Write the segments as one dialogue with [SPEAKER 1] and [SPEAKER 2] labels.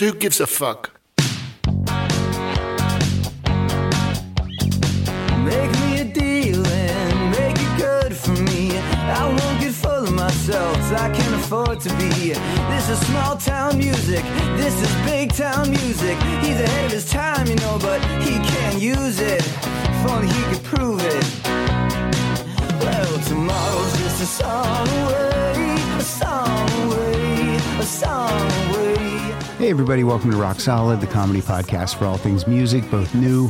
[SPEAKER 1] Who gives a fuck?
[SPEAKER 2] Make me a deal and make it good for me. I won't get full of myself, I can't afford to be. This is small town music, this is big town music. He's ahead of his time, you know, but he can't use it. If only he could prove it. Well, tomorrow's just a song away, a song away, a song away.
[SPEAKER 3] Hey, everybody, welcome to Rock Solid, the comedy podcast for all things music, both new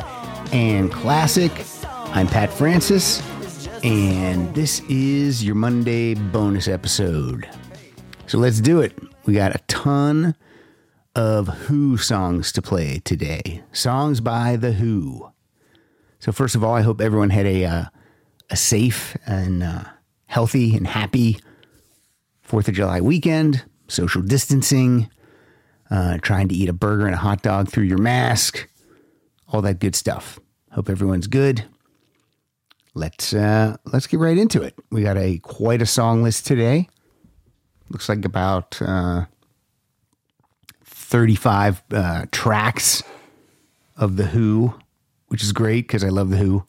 [SPEAKER 3] and classic. I'm Pat Francis, and this is your Monday bonus episode. So let's do it. We got a ton of Who songs to play today, songs by The Who. So, first of all, I hope everyone had a, uh, a safe and uh, healthy and happy Fourth of July weekend, social distancing uh, trying to eat a burger and a hot dog through your mask, all that good stuff. Hope everyone's good. Let's uh, let's get right into it. We got a quite a song list today. Looks like about uh, thirty-five uh, tracks of the Who, which is great because I love the Who.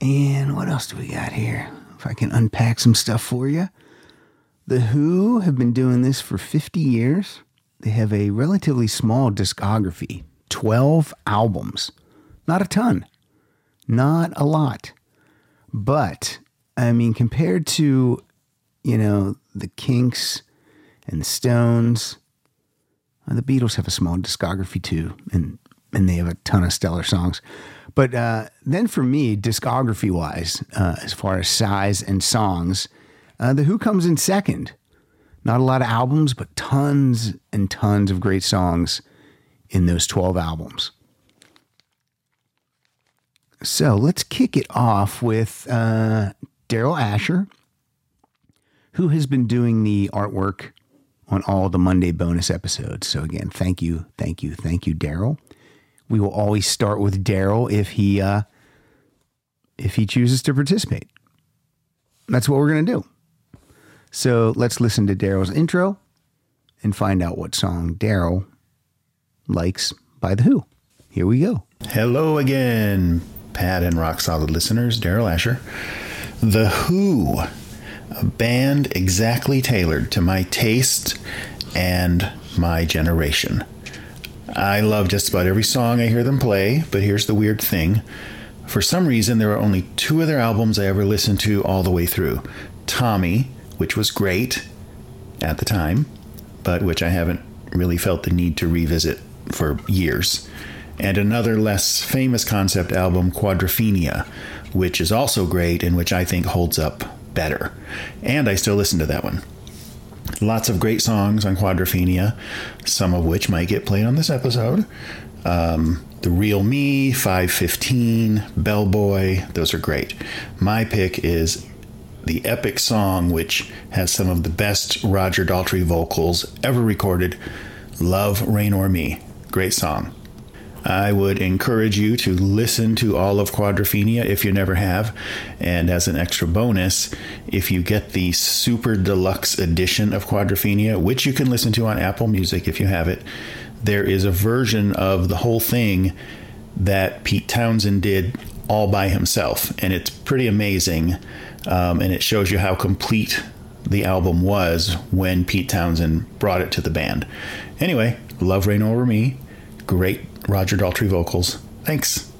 [SPEAKER 3] And what else do we got here? If I can unpack some stuff for you. The Who have been doing this for 50 years. They have a relatively small discography 12 albums. Not a ton, not a lot. But, I mean, compared to, you know, the Kinks and the Stones, uh, the Beatles have a small discography too, and, and they have a ton of stellar songs. But uh, then for me, discography wise, uh, as far as size and songs, uh, The Who comes in second. Not a lot of albums, but tons and tons of great songs in those 12 albums. So let's kick it off with uh, Daryl Asher, who has been doing the artwork on all the Monday bonus episodes. So again, thank you, thank you, thank you, Daryl. We will always start with Daryl if he uh, if he chooses to participate. That's what we're gonna do. So let's listen to Daryl's intro and find out what song Daryl likes by The Who. Here we go.
[SPEAKER 4] Hello again, Pat and Rock Solid listeners. Daryl Asher. The Who, a band exactly tailored to my taste and my generation. I love just about every song I hear them play, but here's the weird thing. For some reason, there are only two other albums I ever listened to all the way through Tommy, which was great at the time, but which I haven't really felt the need to revisit for years. And another less famous concept album, Quadrophenia, which is also great and which I think holds up better. And I still listen to that one. Lots of great songs on Quadrophenia, some of which might get played on this episode. Um, the Real Me, 515, Bellboy, those are great. My pick is the epic song, which has some of the best Roger Daltrey vocals ever recorded Love, Reign o'er Me. Great song. I would encourage you to listen to all of Quadrophenia if you never have. And as an extra bonus, if you get the super deluxe edition of Quadrophenia, which you can listen to on Apple Music if you have it, there is a version of the whole thing that Pete Townshend did all by himself. And it's pretty amazing. Um, and it shows you how complete the album was when Pete Townshend brought it to the band. Anyway, Love Reign O'er Me, great Roger Daltrey vocals. Thanks.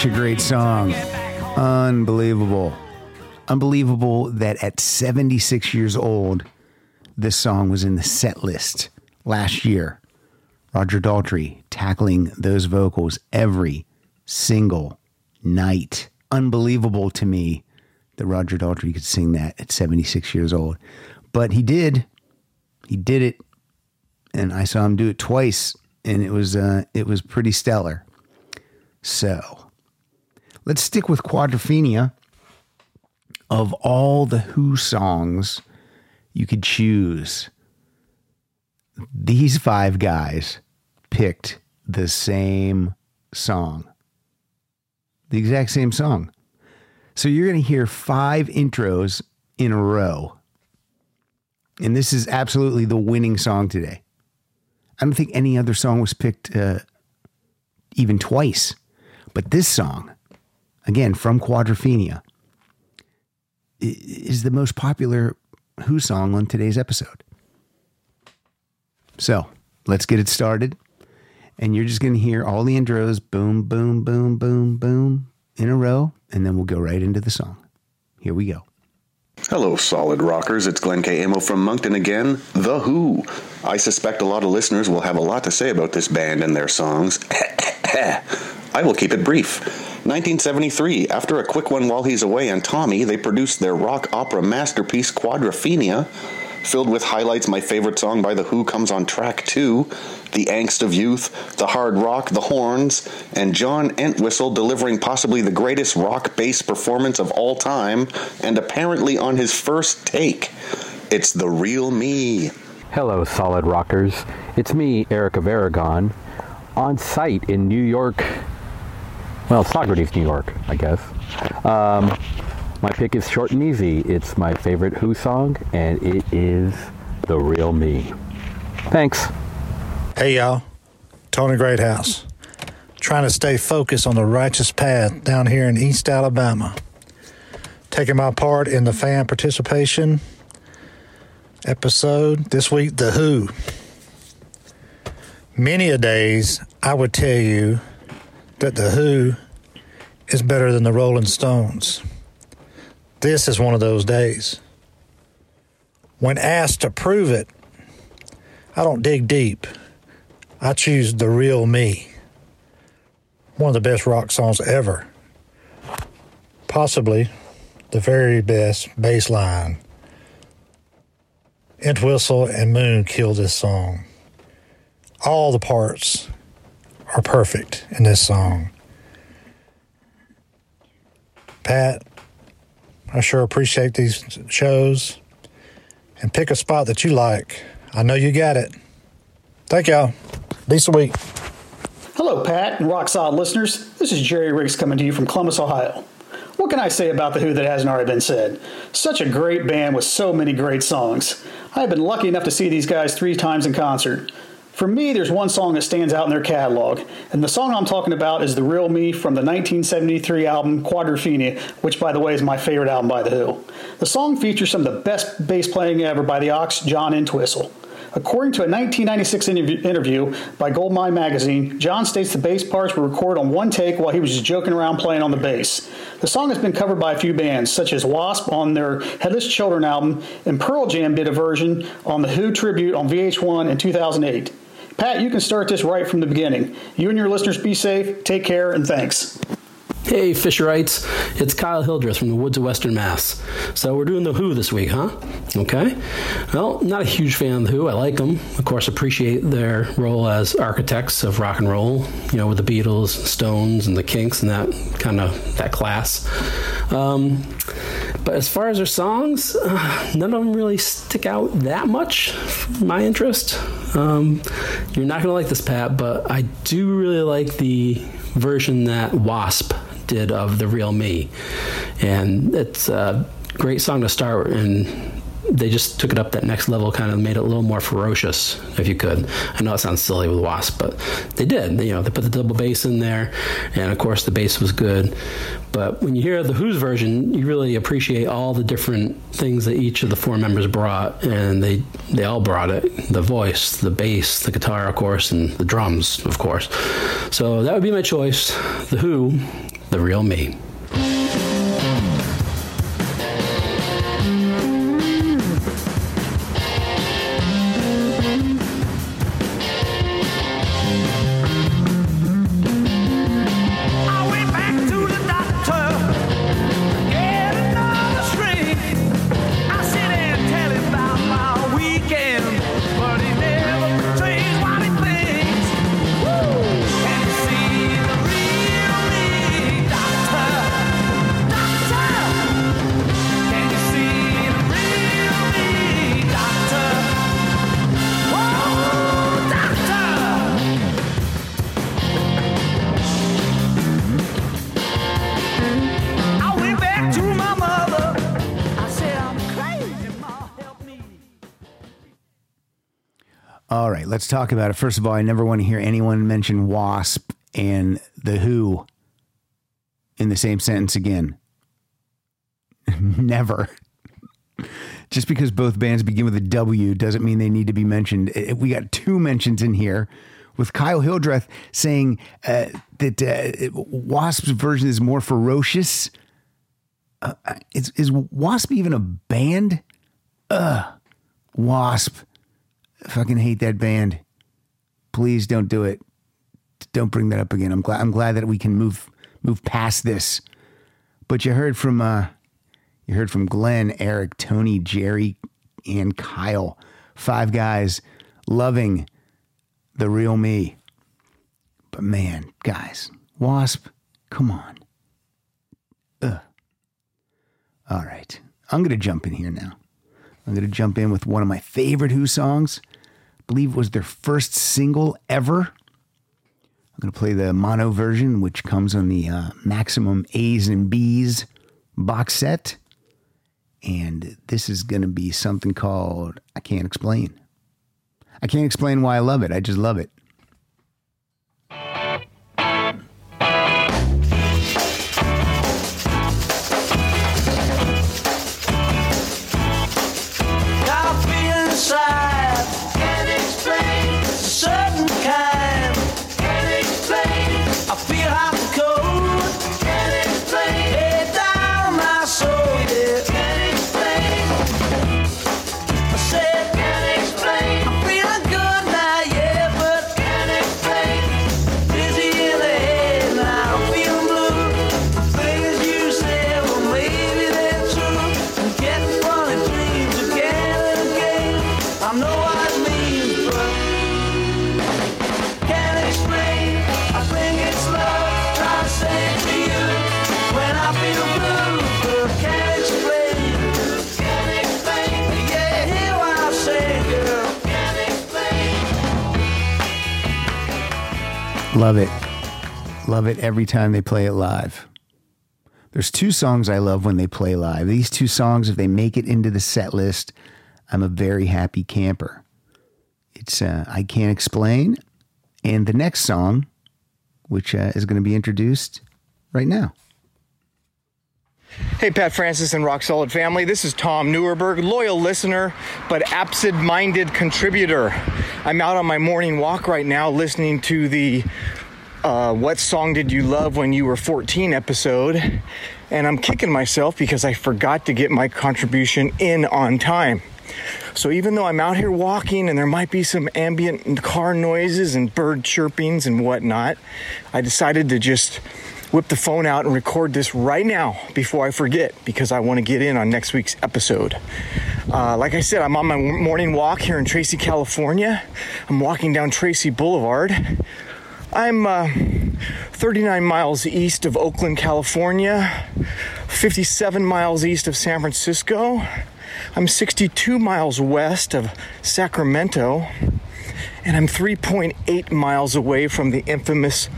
[SPEAKER 3] Such a great song. Unbelievable. Unbelievable that at 76 years old, this song was in the set list last year. Roger Daltrey tackling those vocals every single night. Unbelievable to me that Roger Daltrey could sing that at 76 years old. But he did. He did it. And I saw him do it twice and it was uh, it was pretty stellar. So, let's stick with Quadrophenia. Of all the Who songs you could choose, these five guys picked the same song. The exact same song. So you're going to hear five intros in a row. And this is absolutely the winning song today. I don't think any other song was picked uh, even twice. But this song, again, from Quadrophenia, is the most popular Who song on today's episode. So let's get it started. And you're just going to hear all the intros boom, boom, boom, boom, boom in a row. And then we'll go right into the song. Here we go.
[SPEAKER 1] Hello, solid rockers. It's Glenn K. Amo from Moncton again. The Who. I suspect a lot of listeners will have a lot to say about this band and their songs. I will keep it brief. 1973, after a quick one while he's away on Tommy, they produced their rock opera masterpiece Quadrophenia, filled with highlights. My favorite song by The Who comes on track two The Angst of Youth, The Hard Rock, The Horns, and John Entwistle delivering possibly the greatest rock bass performance of all time, and apparently on his first take. It's The Real Me.
[SPEAKER 5] Hello, solid rockers. It's me, Eric of Aragon, on site in New York. Well, Socrates, New York, I guess. Um, my pick is short and easy. It's my favorite Who song, and it is The Real Me. Thanks.
[SPEAKER 6] Hey, y'all. Tony Greathouse. Trying to stay focused on the righteous path down here in East Alabama. Taking my part in the fan participation episode this week, The Who. Many a days I would tell you that The Who is better than the Rolling Stones. This is one of those days. When asked to prove it, I don't dig deep. I choose The Real Me. One of the best rock songs ever. Possibly the very best bass line. Entwistle and Moon killed this song. All the parts are perfect in this song. Pat, I sure appreciate these shows. And pick a spot that you like. I know you got it. Thank y'all. Be sweet.
[SPEAKER 7] Hello, Pat and Rock Solid listeners. This is Jerry Riggs coming to you from Columbus, Ohio. What can I say about The Who that hasn't already been said? Such a great band with so many great songs. I have been lucky enough to see these guys three times in concert. For me, there's one song that stands out in their catalog, and the song I'm talking about is The Real Me from the 1973 album Quadrophenia, which, by the way, is my favorite album by The Who. The song features some of the best bass playing ever by the Ox John Entwistle. According to a 1996 interview, interview by Goldmine magazine, John states the bass parts were recorded on one take while he was just joking around playing on the bass. The song has been covered by a few bands, such as Wasp on their Headless Children album, and Pearl Jam did a version on the Who tribute on VH1 in 2008. Pat, you can start this right from the beginning. You and your listeners be safe, take care, and thanks.
[SPEAKER 8] Hey, Fisherites. It's Kyle Hildreth from the woods of Western Mass. So we're doing The Who this week, huh? Okay. Well, not a huge fan of The Who. I like them. Of course, appreciate their role as architects of rock and roll, you know, with the Beatles, Stones, and the Kinks and that kind of, that class. Um, but as far as their songs, uh, none of them really stick out that much for my interest. Um, you're not going to like this, Pat, but I do really like the version that Wasp did of The Real Me. And it's a great song to start, and they just took it up that next level, kind of made it a little more ferocious, if you could. I know it sounds silly with Wasp, but they did. You know, they put the double bass in there, and of course the bass was good. But when you hear the Who's version, you really appreciate all the different things that each of the four members brought, and they they all brought it: the voice, the bass, the guitar, of course, and the drums, of course. So that would be my choice: the Who The Real Me.
[SPEAKER 3] Let's talk about it. First of all, I never want to hear anyone mention Wasp and The Who in the same sentence again. never. Just because both bands begin with a W doesn't mean they need to be mentioned. We got two mentions in here with Kyle Hildreth saying uh, that uh, Wasp's version is more ferocious. Uh, is, is Wasp even a band? Ugh. Wasp fucking hate that band. Please don't do it. Don't bring that up again. I'm glad I'm glad that we can move move past this. But you heard from uh you heard from Glenn, Eric, Tony, Jerry, and Kyle. Five guys loving the real me. But man, guys, Wasp, come on. Ugh. All right. I'm to jump in here now. I'm to jump in with one of my favorite Who songs. Believe was their first single ever. I'm going to play the mono version, which comes on the uh, Maximum A's and B's box set. And this is going to be something called I Can't Explain. I can't explain why I love it. I just love it.
[SPEAKER 2] Love it.
[SPEAKER 3] Love it every time they play it live. There's two songs I love when they play live. These two songs, if they make it into the set list, I'm a very happy camper. It's uh, I Can't Explain, and the next song, which uh, is going to be introduced right now.
[SPEAKER 9] Hey, Pat Francis and Rock Solid family. This is Tom Neuerberg, loyal listener, but absent minded contributor. I'm out on my morning walk right now listening to the uh, What Song Did You Love When You Were 14 episode, and I'm kicking myself because I forgot to get my contribution in on time. So even though I'm out here walking and there might be some ambient car noises and bird chirpings and whatnot, I decided to just whip the phone out and record this right now before I forget because I want to get in on next week's episode. Uh, like I said, I'm on my morning walk here in Tracy, California. I'm walking down Tracy Boulevard. I'm uh, 39 miles east of Oakland, California, 57 miles east of San Francisco. I'm 62 miles west of Sacramento, and I'm 3.8 miles away from the infamous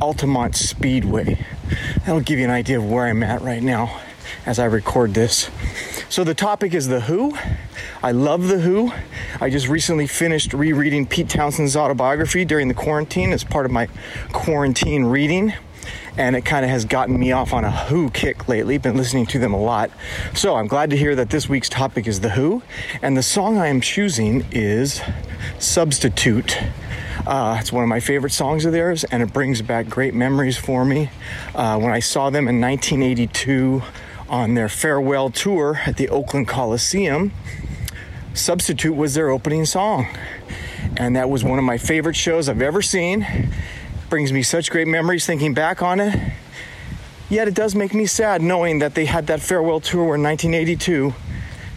[SPEAKER 9] Altamont Speedway. That'll give you an idea of where I'm at right now as I record this. So, the topic is The Who. I love The Who. I just recently finished rereading Pete Townshend's autobiography during the quarantine as part of my quarantine reading. And it kind of has gotten me off on a Who kick lately. Been listening to them a lot. So I'm glad to hear that this week's topic is The Who. And the song I am choosing is Substitute. Uh, it's one of my favorite songs of theirs, and it brings back great memories for me. Uh, when I saw them in 1982 on their farewell tour at the Oakland Coliseum, Substitute was their opening song. And that was one of my favorite shows I've ever seen. Brings me such great memories thinking back on it. Yet it does make me sad knowing that they had that farewell tour in 1982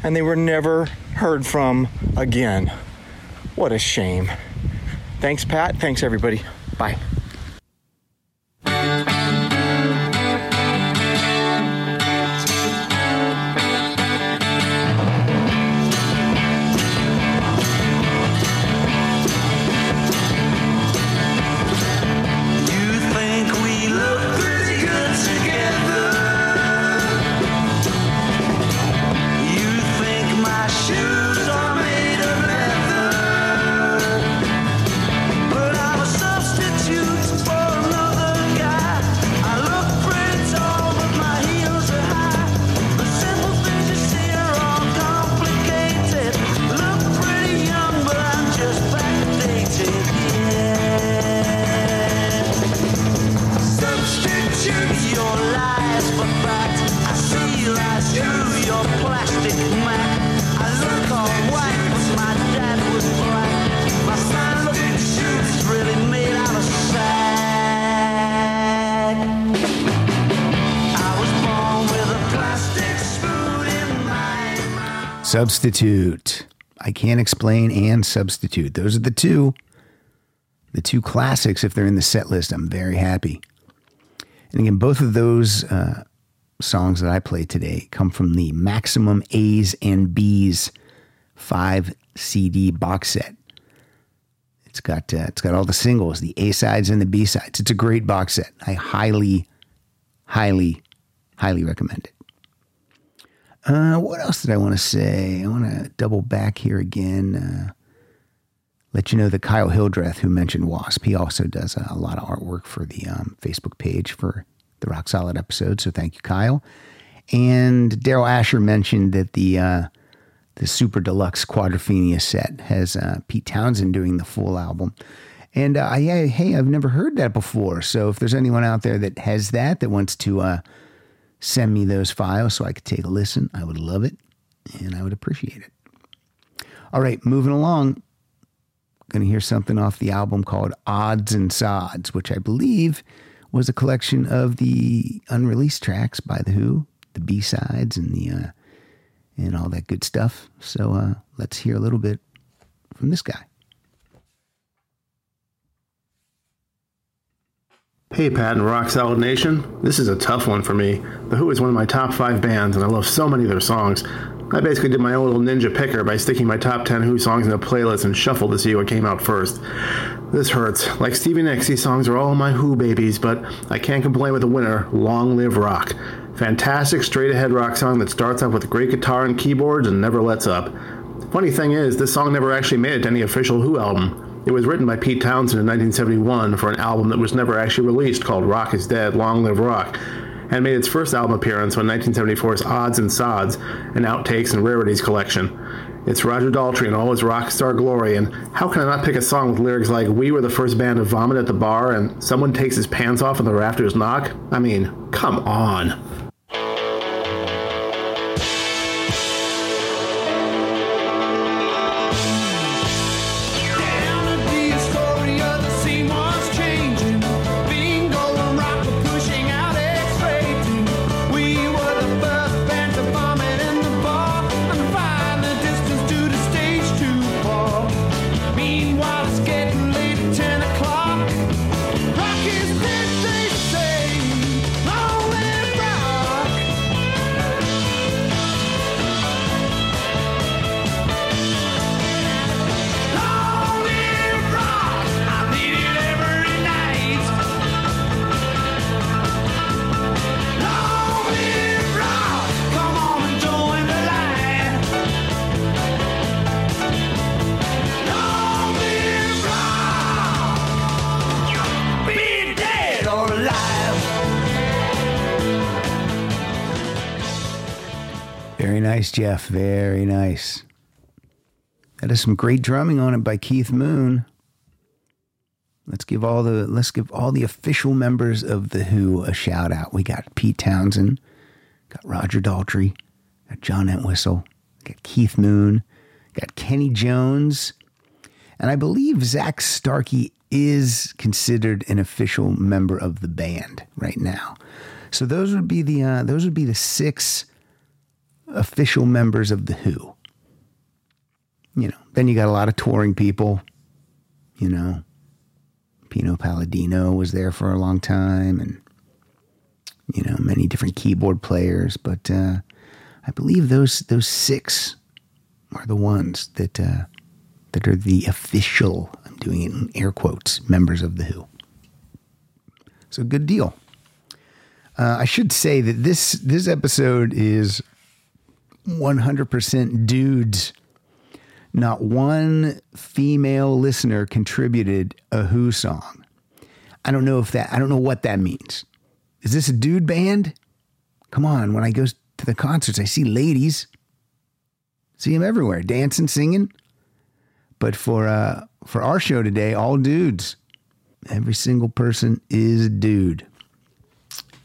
[SPEAKER 9] and they were never heard from again. What a shame. Thanks, Pat. Thanks, everybody. Bye.
[SPEAKER 2] Substitute. I
[SPEAKER 3] can't explain and substitute. Those are the two. The two classics, if they're in the set list, I'm very happy. And again, both of those uh, songs that I play today come from the Maximum A's and B's five CD box set. It's got uh, it's got all the singles, the A sides and the B sides. It's a great box set. I highly, highly, highly recommend it. Uh, what else did I want to say? I want to double back here again. Uh, let you know that Kyle Hildreth, who mentioned Wasp, he also does a, a lot of artwork for the um, Facebook page for the Rock Solid episode. So thank you, Kyle. And Daryl Asher mentioned that the uh, the Super Deluxe Quadrophenia set has uh, Pete Townshend doing the full album. And uh, yeah, hey, I've never heard that before. So if there's anyone out there that has that that wants to uh, send me those files so I could take a listen, I would love it and I would appreciate it. All right, moving along. Going to hear something off the album called Odds and Sods, which I believe was a collection of the unreleased tracks by The Who, the B sides, and the uh, and all that good stuff. So uh, let's hear a little bit from this guy.
[SPEAKER 10] Hey, Pat and Rock Solid Nation. This is a tough one for me. The Who is one of my top five bands, and I love so many of their songs. I basically did my own little ninja picker by sticking my top 10 Who songs in a playlist and shuffled to see what came out first. This hurts. Like Stevie Nicks, these songs are all my Who babies, but I can't complain with the winner, Long Live Rock. Fantastic straight ahead rock song that starts off with great guitar and keyboards and never lets up. Funny thing is, this song never actually made it to any official Who album. It was written by Pete Townshend in 1971 for an album that was never actually released called Rock is Dead, Long Live Rock, and made its first album appearance on 1974's Odds and Sods, an outtakes and rarities collection. It's Roger Daltrey in all his rock star glory, and how can I not pick a song with lyrics like We were the first band to vomit at the bar and someone takes his pants off and the rafters knock? I mean, come on.
[SPEAKER 3] Jeff. Very nice. That is some great drumming on it by Keith Moon. Let's give all the let's give all the official members of the Who a shout out. We got Pete Townshend, got Roger Daltrey, got John Entwistle, got Keith Moon, got Kenny Jones, and I believe Zak Starkey is considered an official member of the band right now. So those would be the uh, those would be the six official members of the Who. You know, then you got a lot of touring people. You know, Pino Palladino was there for a long time, and you know many different keyboard players. But uh, I believe those those six are the ones that uh, that are the official. I'm doing it in air quotes. Members of the Who. So good deal. Uh, I should say that this this episode is 100% dudes. Not one female listener contributed a Who song. I don't know if that, I don't know what that means. Is this a dude band? Come on, when I go to the concerts, I see ladies. See them everywhere, dancing, singing. But for uh, for our show today, all dudes. Every single person is a dude.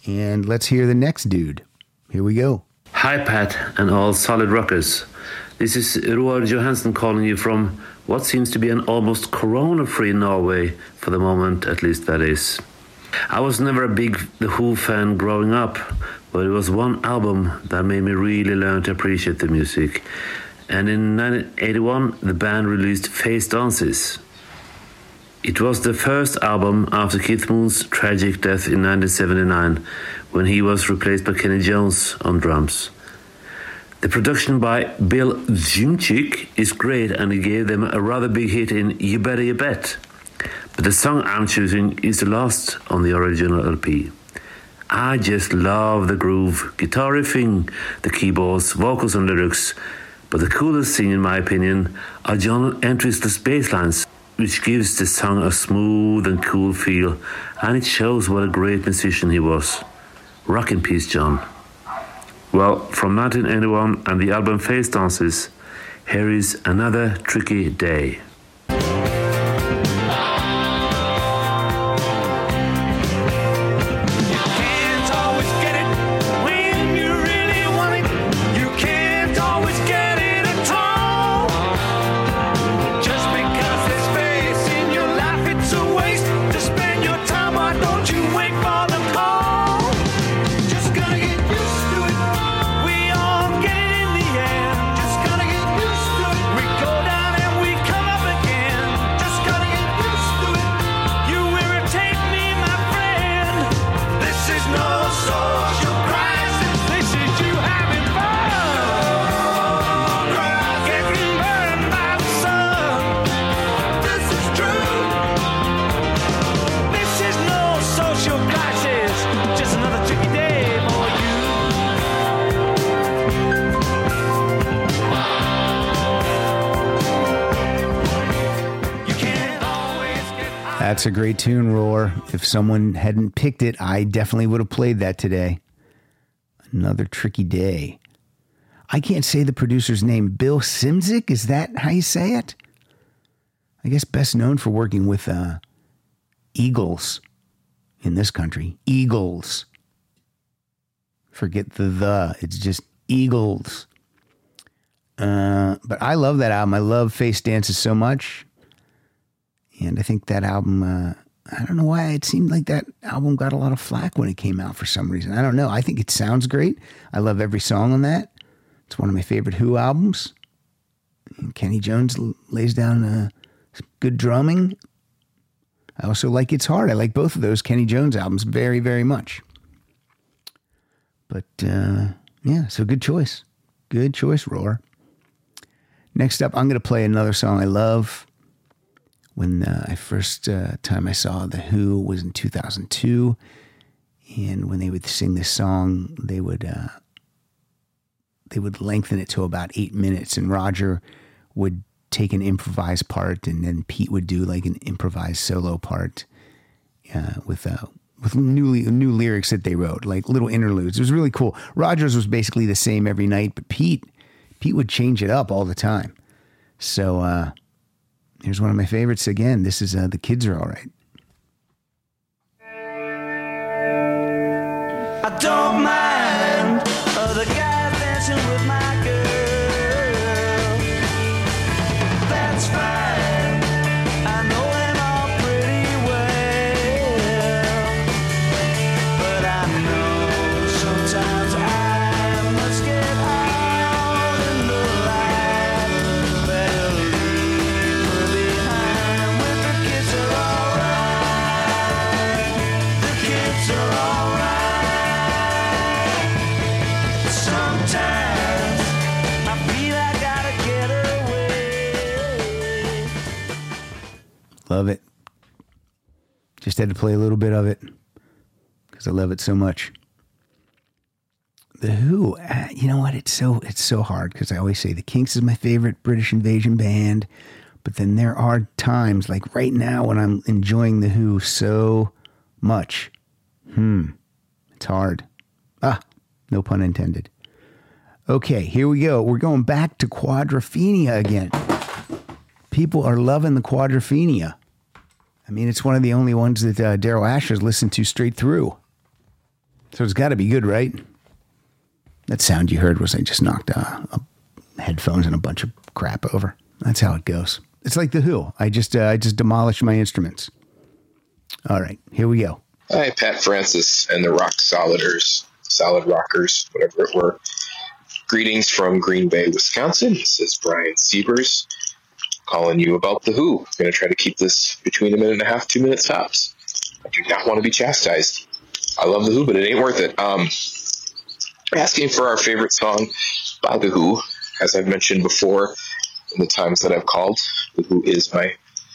[SPEAKER 3] And let's hear the next dude. Here we go.
[SPEAKER 11] Hi, Pat, and all solid rockers. This is Roar Johansen calling you from what seems to be an almost corona free Norway, for the moment, at least that is. I was never a big The Who fan growing up, but it was one album that made me really learn to appreciate the music. And in 1981, the band released Face Dances. It was the first album after Keith Moon's tragic death in 1979, when he was replaced by Kenny Jones on drums. The production by Bill Szymczyk is great and it gave them a rather big hit in You Better You Bet. But the song I'm choosing is the last on the original LP. I just love the groove, guitar riffing, the keyboards, vocals and lyrics. But the coolest thing in my opinion are John Entwistle's bass lines, which gives the song a smooth and cool feel and it shows what a great musician he was. Rock in peace, John. Well, from 1981 and the album Face Dances, here is another tricky day.
[SPEAKER 3] That's a great tune, Roar. If someone hadn't picked it, I definitely would have played that today. Another tricky day. I can't say the producer's name. Bill Szymczyk? Is that how you say it? I guess best known for working with uh, Eagles in this country. Eagles. Forget the the. It's just Eagles. Uh, but I love that album. I love Face Dances so much. And I think that album, uh, I don't know why it seemed like that album got a lot of flack when it came out for some reason. I don't know. I think it sounds great. I love every song on that. It's one of my favorite Who albums. And Kenny Jones lays down uh, good drumming. I also like It's Hard. I like both of those Kenny Jones albums very, very much. But uh, yeah, so good choice. Good choice, Roar. Next up, I'm going to play another song I love when uh, I first uh, time I saw the Who was in 2002, and when they would sing this song, they would uh, they would lengthen it to about eight minutes, and Roger would take an improvised part, and then Pete would do like an improvised solo part uh, with uh, with newly new lyrics that they wrote, like little interludes. It was really cool. Rogers was basically the same every night, but Pete Pete would change it up all the time. So uh, here's one of my favorites again. This is uh, the kids are all right. Love it. Just had to play a little bit of it because I love it so much. The Who, uh, you know what? It's so it's so hard because I always say the Kinks is my favorite British invasion band, but then there are times like right now when I'm enjoying the Who so much. Hmm, it's hard. Ah, no pun intended. Okay, here we go. We're going back to Quadrophenia again. People are loving the Quadrophenia. I mean, it's one of the only ones that uh, Daryl Asher's listened to straight through. So it's got to be good, right? That sound you heard was I just knocked uh, headphones and a bunch of crap over. That's how it goes. It's like the Who. I just uh, I just demolished my instruments. All right, here we go.
[SPEAKER 12] Hi, Pat Francis and the Rock Soliders, Solid Rockers, whatever it were. Greetings from Green Bay, Wisconsin. This is Brian Siebers calling you about the Who. I'm going to try to keep this between a minute and a half, two minutes tops. I do not want to be chastised. I love the Who, but it ain't worth it. Um, asking for our favorite song by The Who. As I've mentioned before in the times that I've called, The Who is my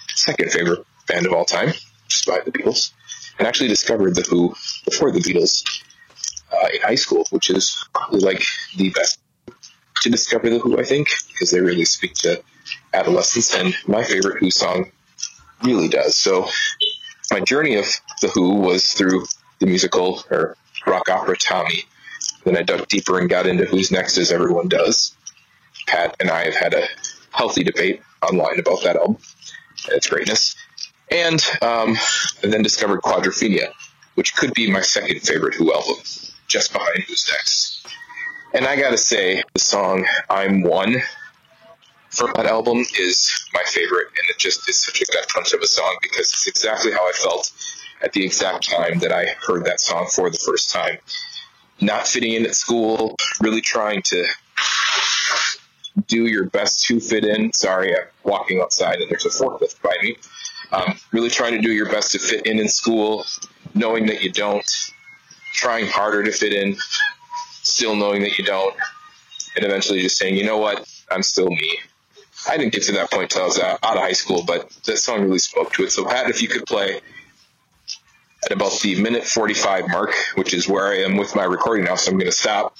[SPEAKER 12] second favorite band of all time, just by the Beatles. And actually discovered The Who before the Beatles uh, in high school, which is probably like the best to discover The Who, I think, because they really speak to adolescence. And my favorite Who song really does. So my journey of The Who was through the musical or rock opera Tommy then I dug deeper and got into Who's Next, as everyone does. Pat and I have had a healthy debate online about that album its greatness. And, um, and then discovered Quadrophenia, which could be my second favorite Who album, just behind Who's Next. And I gotta say, the song I'm One from that album is my favorite, and it just is such a gut punch of a song because it's exactly how I felt at the exact time that I heard that song for the first time not fitting in at school, really trying to do your best to fit in. Sorry, I'm walking outside and there's a forklift by me. Um, really trying to do your best to fit in in school, knowing that you don't, trying harder to fit in, still knowing that you don't, and eventually just saying, you know what, I'm still me. I didn't get to that point until I was out, out of high school, but that song really spoke to it. So, Pat, if you could play at about the minute 45 mark, which is where I am with my recording now, so I'm going to stop.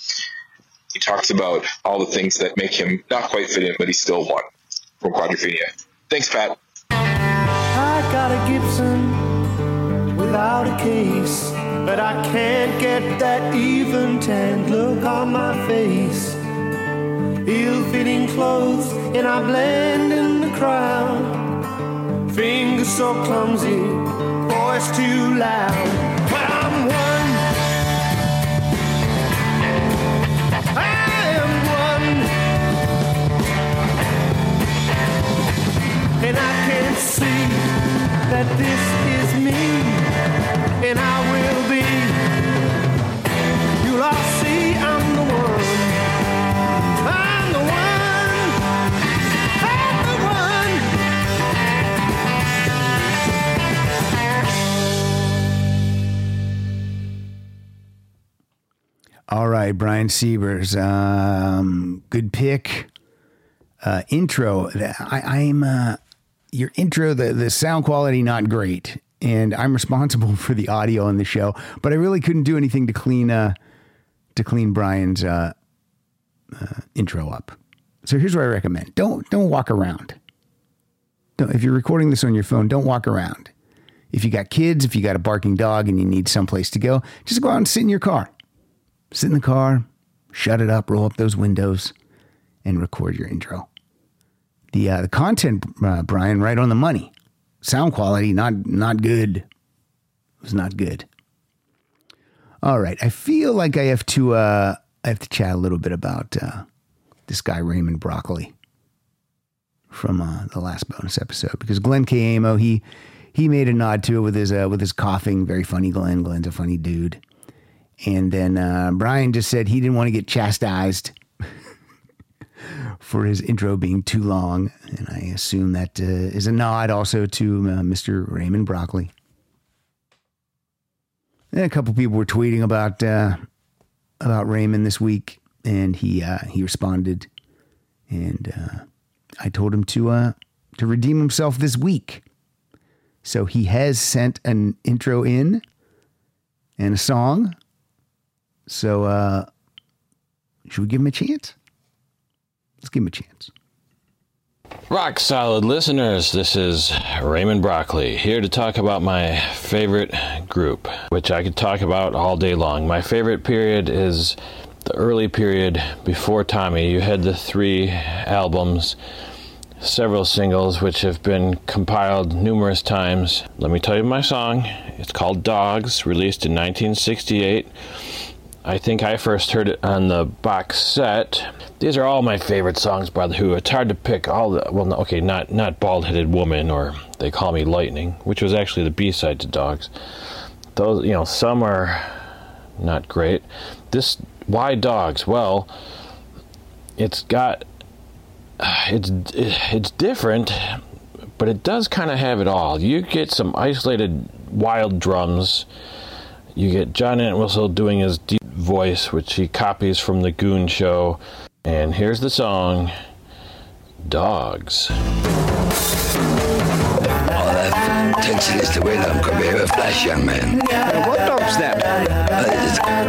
[SPEAKER 12] He talks about all the things that make him not quite fit in, but he's still one from Quadrophenia. Thanks, Pat.
[SPEAKER 2] I got a Gibson without a case, but I can't get that even tanned look on my face. Ill-fitting clothes, and I blend in the crowd. Fingers so clumsy, voice too loud. But I'm one. I am one. And I can't see that this is me. And I All
[SPEAKER 3] right, Brian Siebers, um, good pick. Uh, intro, I, I'm uh, your intro. The the sound quality not great, and I'm responsible for the audio on the show. But I really couldn't do anything to clean uh, to clean Brian's uh, uh, intro up. So here's what I recommend: don't don't walk around. Don't, if you're recording this on your phone, don't walk around. If you got kids, if you got a barking dog, and you need someplace to go, just go out and sit in your car sit in the car, shut it up, roll up those windows, and record your intro. The uh, the content, uh, Brian, right on the money. Sound quality not not good. It was not good. All right, I feel like I have to uh, I have to chat a little bit about uh, this guy Raymond Broccoli from uh, the last bonus episode because Glenn K. Amo he he made a nod to it with his uh, with his coughing. Very funny, Glenn. Glenn's a funny dude. And then uh, Brian just said he didn't want to get chastised for his intro being too long. And I assume that uh, is a nod also to uh, Mr. Raymond Broccoli. And a couple people were tweeting about uh, about Raymond this week, and he uh, he responded, and uh, I told him to to redeem himself this week. So he has sent an intro in and a song. So uh should we give him a chance? Let's give him a chance.
[SPEAKER 13] Rock solid listeners, this is Raymond Broccoli here to talk about my favorite group, which I could talk about all day long. My favorite period is the early period before Tommy. You had the three albums, several singles, which have been compiled numerous times. Let me tell you my song. It's called Dogs, released in 1968. I think I first heard it on the box set. These are all my favorite songs by The Who. It's hard to pick all the well, okay, not not Bald Headed Woman or They Call Me Lightning, which was actually the B side to Dogs. Those, you know, some are not great. This why Dogs? Well, it's got uh, it's uh, it's different, but it does kind of have it all. You get some isolated wild drums. You get John Entwistle doing his deep voice, which he copies from the Goon Show. And here's the song Dogs.
[SPEAKER 14] All that tension is the way I'm come here a flash, young man.
[SPEAKER 15] what dog's that?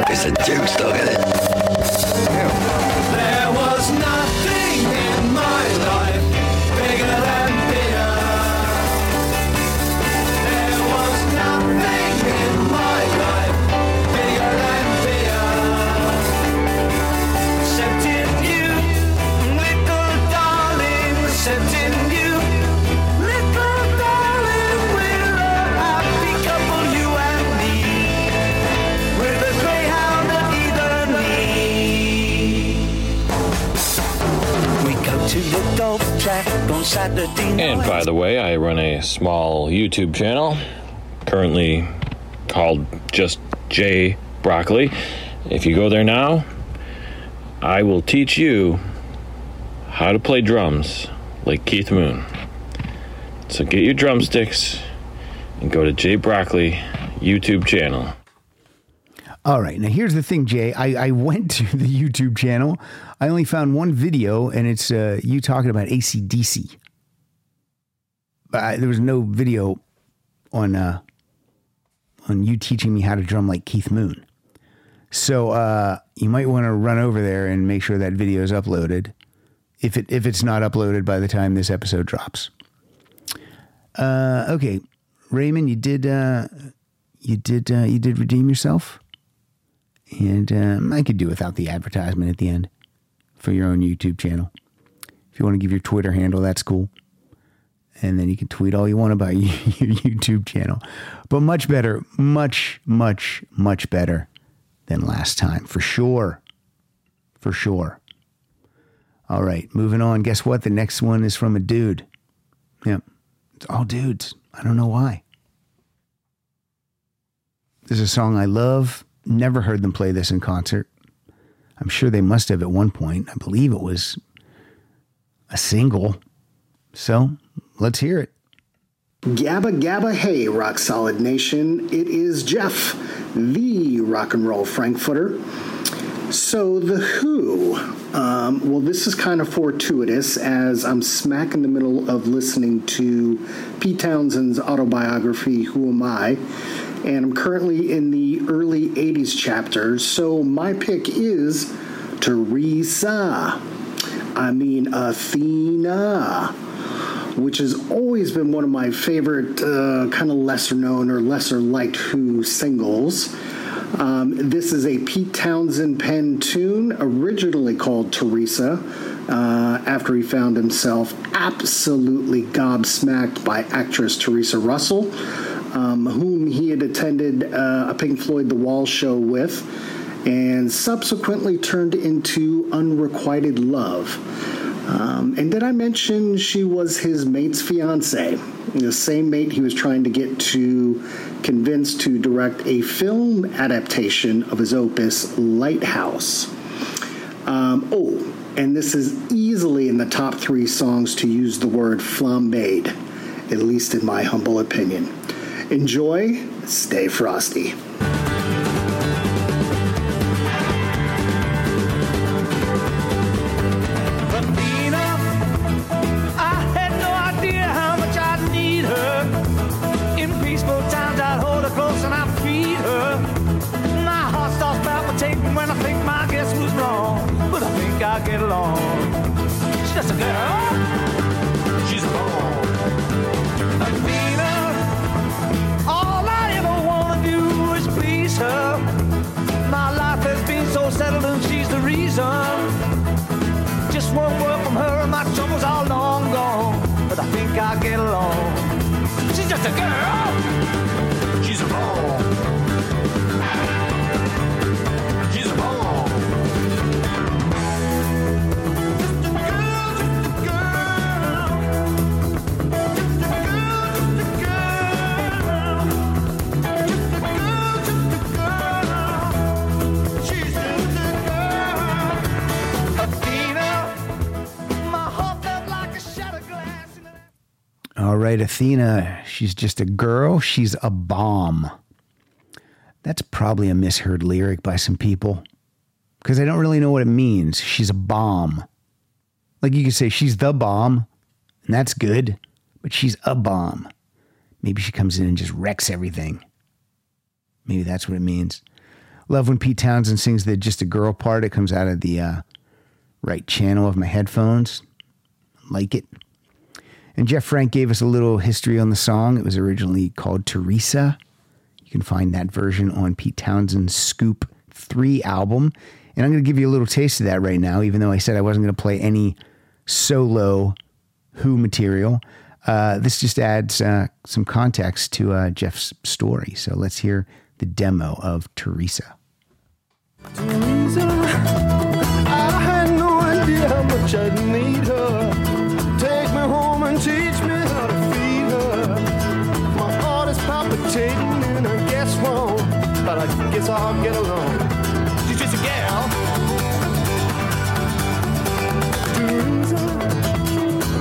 [SPEAKER 14] It's, it's a Duke's dog, isn't it?
[SPEAKER 2] And
[SPEAKER 13] by the way, I run a small YouTube channel, currently called just J Broccoli. If you go there now, I will teach you how to play drums like Keith Moon. So get your drumsticks and go to Jay Broccoli YouTube channel.
[SPEAKER 3] All right. Now, here's the thing, Jay. I, I went to the YouTube channel. I only found one video, and it's uh, you talking about ACDC. I, there was no video on uh, on you teaching me how to drum like Keith Moon. So uh, you might want to run over there and make sure that video is uploaded. If it if it's not uploaded by the time this episode drops. Uh, okay, Raymond, you did uh, you did uh, you did redeem yourself and um, I could do without the advertisement at the end for your own YouTube channel. If you want to give your Twitter handle, that's cool. And then you can tweet all you want about your YouTube channel. But much better, much, much, much better than last time, for sure. For sure. All right, moving on. Guess what? The next one is from a dude. Yep. It's all dudes. I don't know why. This is a song I love. Never heard them play this in concert. I'm sure they must have at one point. I believe it was a single. So let's hear it.
[SPEAKER 16] Gabba Gabba Hey, Rock Solid Nation. It is Jeff, the rock and roll Frankfurter. So, The Who. Um, well, this is kind of fortuitous as I'm smack in the middle of listening to Pete Townshend's autobiography, Who Am I? And I'm currently in the early 80s chapters. So, my pick is Teresa. I mean, Athena which has always been one of my favorite uh, kind of lesser known or lesser liked Who singles. Um, this is a Pete Townshend pen tune, originally called Teresa, uh, after he found himself absolutely gobsmacked by actress Teresa Russell, um, whom he had attended uh, a Pink Floyd The Wall show with, and subsequently turned into unrequited love. Um, and did I mention she was his mate's fiance? The same mate he was trying to get to convince to direct a film adaptation of his opus, Lifehouse. Um, oh, and this is easily in the top three songs to use the word flambéed, at least in my humble opinion. Enjoy, stay frosty.
[SPEAKER 3] Right, Athena. She's just a girl. She's a bomb. That's probably a misheard lyric by some people because I don't really know what it means. She's a bomb. Like you could say she's the bomb, and that's good, but she's a bomb. Maybe she comes in and just wrecks everything. Maybe that's what it means. Love when Pete Townshend sings the just a girl part. It comes out of the uh, right channel of my headphones. Like it. And Jeff Frank gave us a little history on the song. It was originally called Teresa. You can find that version on Pete Townshend's Scoop 3 album. And I'm going to give you a little taste of that right now, even though I said I wasn't going to play any solo Who material. Uh, this just adds uh, some context to uh, Jeff's story. So let's hear the demo of Teresa.
[SPEAKER 17] Teresa, but I guess I'll get along. She's just a gal. Teresa,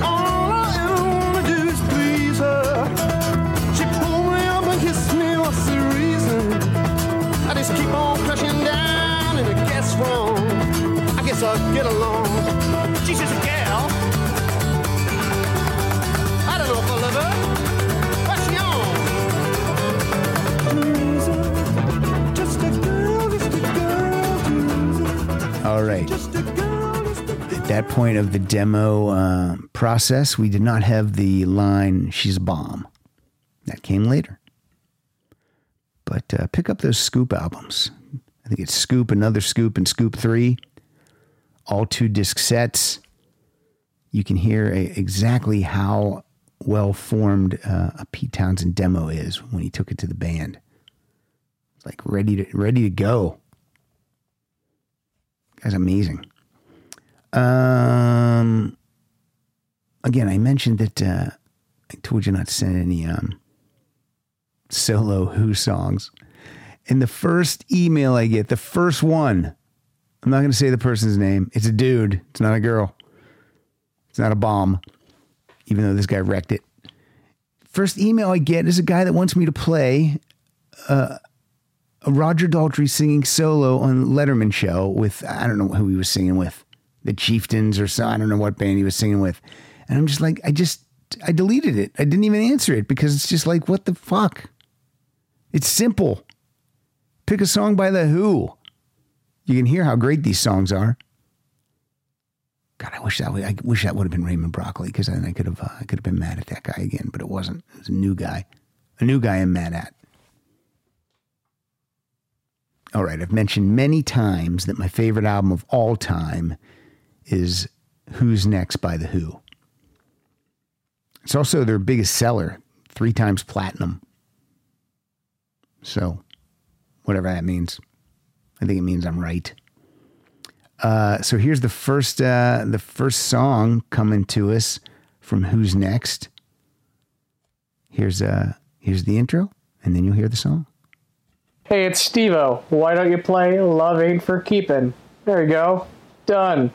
[SPEAKER 17] all I ever wanna do is please her. She pulled me up and kissed me, what's the reason? I just keep on crashing down and I guess wrong. I guess I'll get along.
[SPEAKER 3] All right. At that point of the demo uh, process, we did not have the line, she's a bomb. That came later. But uh, pick up those Scoop albums. I think it's Scoop, Another Scoop, and Scoop 3. All two disc sets. You can hear a, exactly how well formed uh, a Pete Townshend demo is when he took it to the band. It's like ready to ready to go. That's amazing. Um, again, I mentioned that uh, I told you not to send any um, solo Who songs. And the first email I get, the first one, I'm not going to say the person's name. It's a dude. It's not a girl. It's not a bomb, even though this guy wrecked it. First email I get is a guy that wants me to play uh, Roger Daltrey singing solo on Letterman show with I don't know who he was singing with, the Chieftains or so I don't know what band he was singing with, and I'm just like I just I deleted it. I didn't even answer it because it's just like what the fuck. It's simple. Pick a song by the Who. You can hear how great these songs are. God, I wish that would, I wish that would have been Raymond Broccoli because then I could have uh, I could have been mad at that guy again, but it wasn't. It was a new guy, a new guy I'm mad at. All right, I've mentioned many times that my favorite album of all time is Who's Next by The Who. It's also their biggest seller, three times platinum. So, whatever that means. I think it means I'm right. Uh, so here's the first uh, the first song coming to us from Who's Next. Here's uh here's the intro, and then you'll hear the song.
[SPEAKER 2] Hey, it's Stevo. Why don't you play Love Ain't for Keeping? There you go. Done.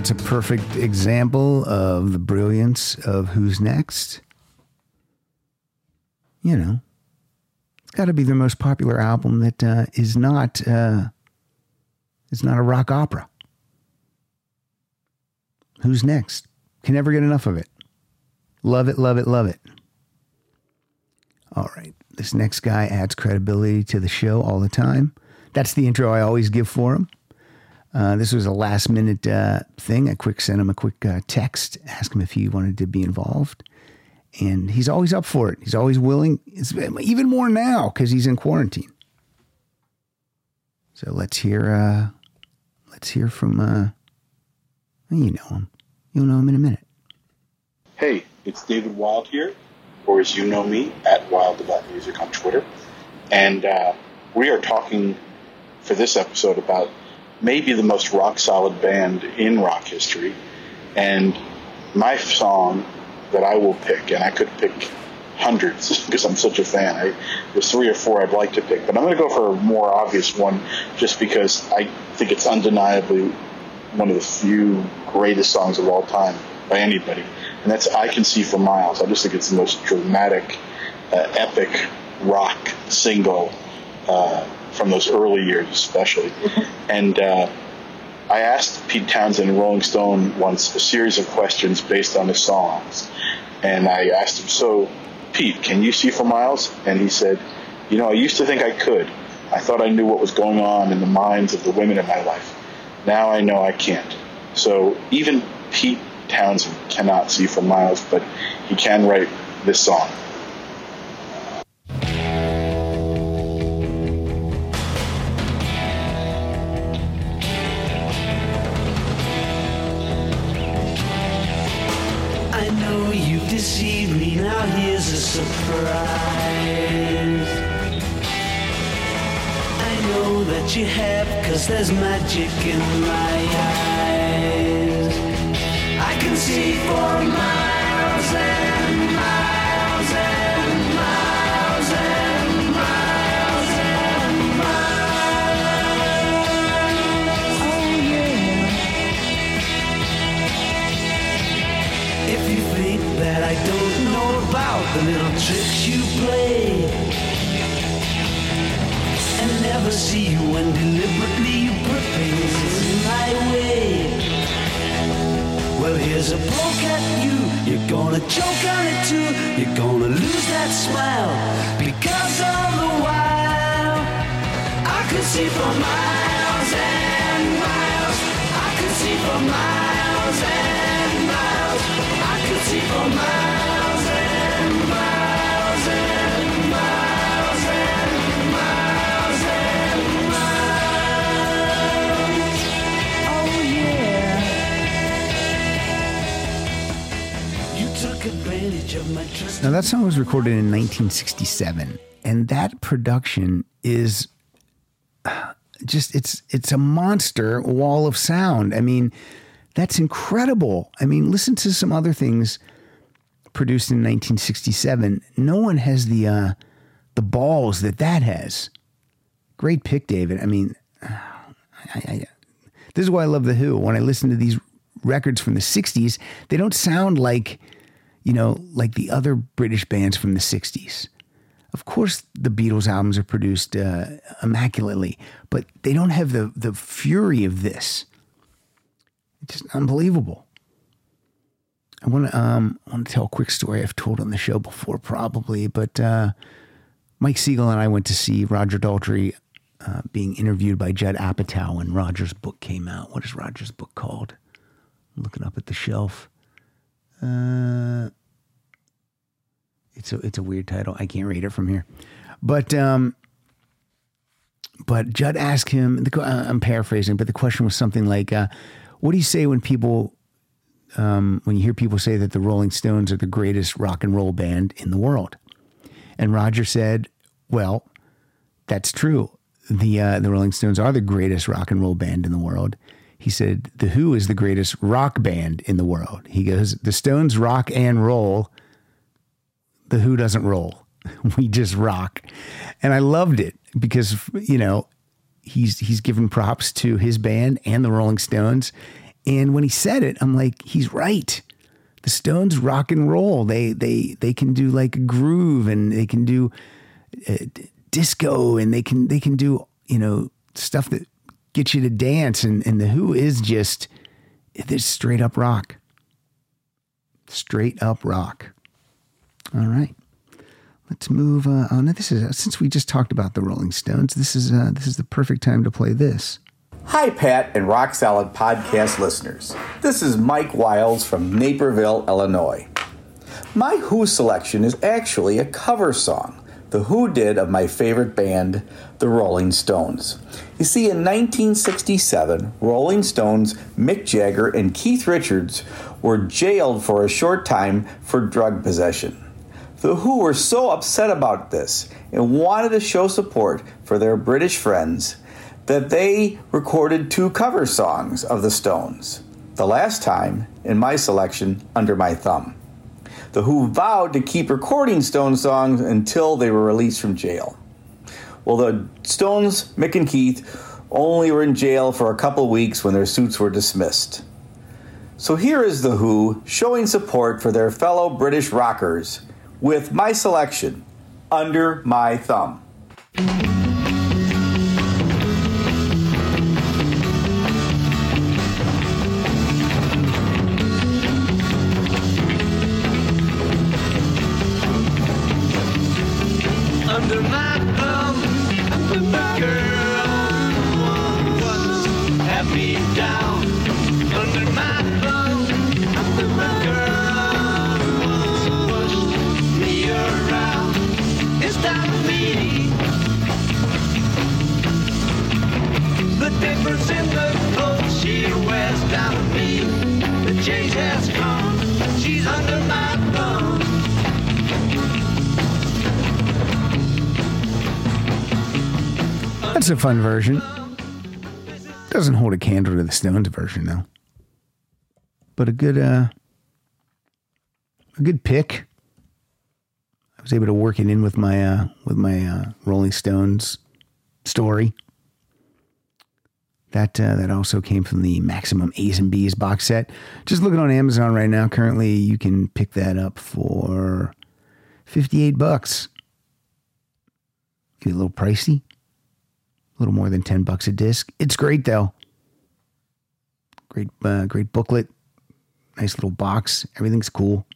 [SPEAKER 3] That's a perfect example of the brilliance of Who's Next. You know, it's got to be their most popular album that uh, is not uh, is not a rock opera. Who's Next? Can never get enough of it. Love it, love it, love it. All right, this next guy adds credibility to the show all the time. That's the intro I always give for him. Uh, this was a last minute uh, thing. I quick sent him a quick uh, text, asked him if he wanted to be involved, and he's always up for it. He's always willing. It's even more now because he's in quarantine. So let's hear. Uh, let's hear from. Uh, you know him. You'll know him in a minute.
[SPEAKER 18] Hey, it's David Wild here, or as you know me, at Wild About Music on Twitter. And we are talking for this episode about maybe the most rock solid band in rock history. And my song that I will pick, and I could pick hundreds because I'm such a fan. I, there's three or four I'd like to pick, but I'm going to go for a more obvious one just because I think it's undeniably one of the few greatest songs of all time by anybody, and that's "I Can See for Miles." I just think it's the most dramatic, uh, epic rock single uh, from those early years, especially. and uh, I asked Pete Townshend, Rolling Stone, once a series of questions based on his songs, and I asked him, "So, Pete, can you see for miles?" And he said, "You know, I used to think I could. I thought I knew what was going on in the minds of the women in my life. Now I know I can't. So even Pete Townshend cannot see for miles, but he can write this song.
[SPEAKER 2] Surprise. I know that you have, cause there's magic in my eyes. I can see for miles the little tricks you play and never see you when deliberately you put things in my way. Well, here's a poke at you. You're gonna choke on it too. You're gonna lose that smile because all the while I could see for miles and miles. I could see for miles and miles. I could see for miles
[SPEAKER 3] Now, that song was recorded in 1967, and that production is uh, just it's it's a monster wall of sound. I mean, that's incredible. I mean, listen to some other things produced in 1967. No one has the uh, the balls that that has. Great pick, David. I mean, I, I, this is why I love the Who. When I listen to these records from the 60s, they don't sound like you know, like the other British bands from the 60s. Of course, the Beatles albums are produced uh, immaculately, but they don't have the, the fury of this. It's just unbelievable. I want to um, want to tell a quick story I've told on the show before, probably, but uh, Mike Siegel and I went to see Roger Daltrey uh, being interviewed by Judd Apatow when Roger's book came out. What is Roger's book called? Looking up at the shelf. Uh, it's a it's a weird title. I can't read it from here, but um, but Judd asked him. The, uh, I'm paraphrasing, but the question was something like, uh, "What do you say when people, um, when you hear people say that the Rolling Stones are the greatest rock and roll band in the world?" And Roger said, "Well, that's true. The uh, the Rolling Stones are the greatest rock and roll band in the world." He said, The Who is the greatest rock band in the world. He goes, The Stones rock and roll. The Who doesn't roll. We just rock. And I loved it because, you know, he's he's given props to his band and the Rolling Stones. And when he said it, I'm like, he's right. The Stones rock and roll. They they they can do like groove and they can do uh, disco and they can they can do you know stuff that gets you to dance. And and the Who is just this straight up rock. Straight up rock. All right. Let's move uh, on. This is since we just talked about the Rolling Stones. This is uh, this is the perfect time to play this.
[SPEAKER 19] Hi, Pat and Rock Solid podcast listeners. This is Mike Wiles from Naperville, Illinois. My Who selection is actually a cover song The Who did of my favorite band, the Rolling Stones. You see, in 1967, Rolling Stones, Mick Jagger, and Keith Richards were jailed for a short time for drug possession. The Who were so upset about this and wanted to show support for their British friends that they recorded two cover songs of the Stones. The last time, in my selection, Under My Thumb. The Who vowed to keep recording Stone songs until they were released from jail. Well, the Stones, Mick and Keith, only were in jail for a couple weeks when their suits were dismissed. So here is The Who showing support for their fellow British rockers with my selection, Under My Thumb.
[SPEAKER 3] Fun version. Doesn't hold a candle to the Stones version though. But a good uh a good pick. I was able to work it in with my uh with my uh Rolling Stones story. That uh, that also came from the Maximum A's and B's box set. Just looking on Amazon right now. Currently, you can pick that up for fifty-eight bucks. Get a little pricey. A little more than ten bucks a disc. It's great though. Great, uh, great booklet. Nice little box. Everything's cool.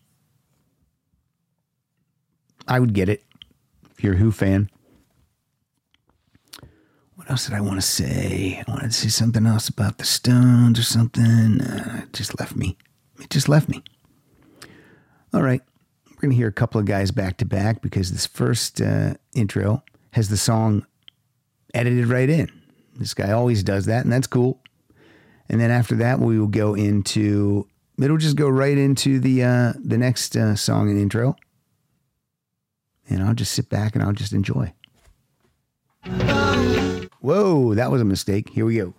[SPEAKER 3] I would get it if you're a Who fan. What else did I want to say? I wanted to say something else about the Stones or something. Uh, it just left me. It just left me. All right. We're going to hear a couple of guys back to back because this first uh, intro has the song edited right in. This guy always does that, and that's cool. And then after that, we will go into. It'll just go right into the uh, the next uh, song and intro, and I'll just sit back and I'll just enjoy. Whoa, that was a mistake. Here we go.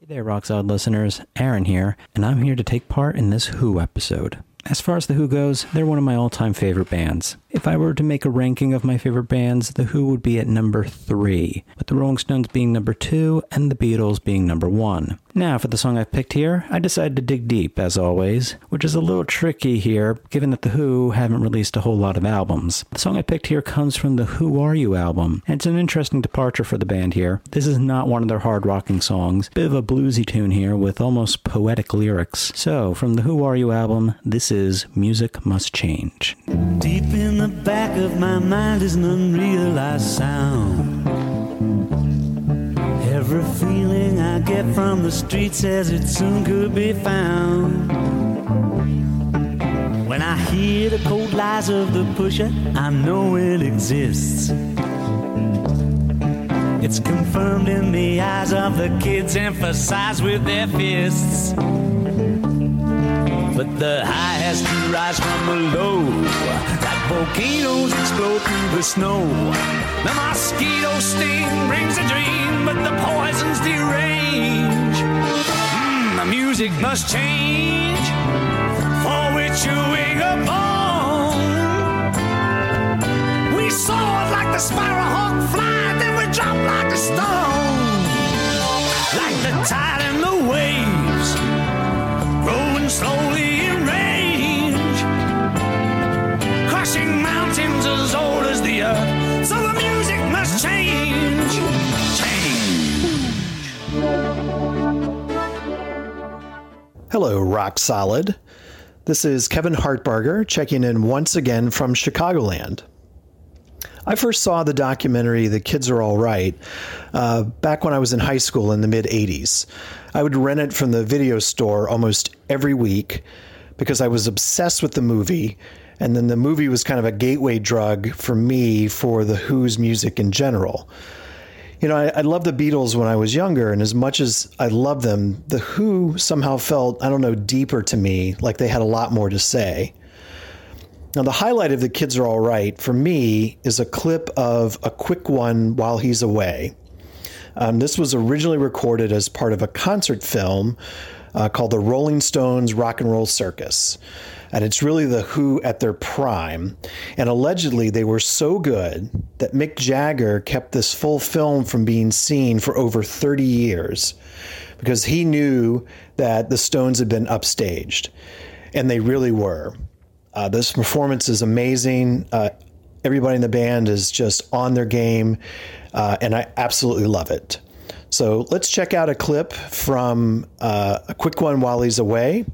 [SPEAKER 20] Hey there, Rock Solid listeners. Aaron here, and I'm here to take part in this Who episode. As far as The Who goes, they're one of my all time favorite bands. If I were to make a ranking of my favorite bands, The Who would be at number three, with the Rolling Stones being number two and the Beatles being number one. Now, for the song I've picked here, I decided to dig deep, as always, which is a little tricky here, given that The Who haven't released a whole lot of albums. The song I picked here comes from the Who Are You album, and it's an interesting departure for the band here. This is not one of their hard rocking songs, bit of a bluesy tune here with almost poetic lyrics. So, from the Who Are You album, this is Music Must Change.
[SPEAKER 2] Deep in the back of my mind is an unrealized sound. Every feeling I get from the street says it soon could be found. When I hear the cold lies of the pusher, I know it exists. It's confirmed in the eyes of the kids, emphasized with their fists. But the high has to rise from the low. Volcanoes explode through the snow. The mosquito sting brings a dream, but the poisons derange. Mm, the music must change, for we're chewing a bone. We soared like the sparrowhawk fly, then we dropped like a stone. Like the tide and the waves. growing slowly crushing mountains as old as the earth. So the music must change,
[SPEAKER 21] Hello, Rock Solid. This is Kevin Hartbarger checking in once again from Chicagoland. I first saw the documentary The Kids Are All Right uh, back when I was in high school in the mid 80s. I would rent it from the video store almost every week because I was obsessed with the movie. And then the movie was kind of a gateway drug for me for the Who's music in general. You know, I, I loved the Beatles when I was younger, and as much as I loved them, the Who somehow felt, I don't know, deeper to me, like they had a lot more to say. Now, the highlight of The Kids Are All Right for me is a clip of a quick one while he's away. Um, this was originally recorded as part of a concert film uh, called The Rolling Stones Rock and Roll Circus. And it's really the Who at their prime. And allegedly, they were so good that Mick Jagger kept this full film from being seen for over 30 years because he knew that the Stones had been upstaged. And they really were. Uh, this performance is amazing. Uh, everybody in the band is just on their game, uh, and I absolutely love it. So let's check out a clip from uh, a quick one while he's away.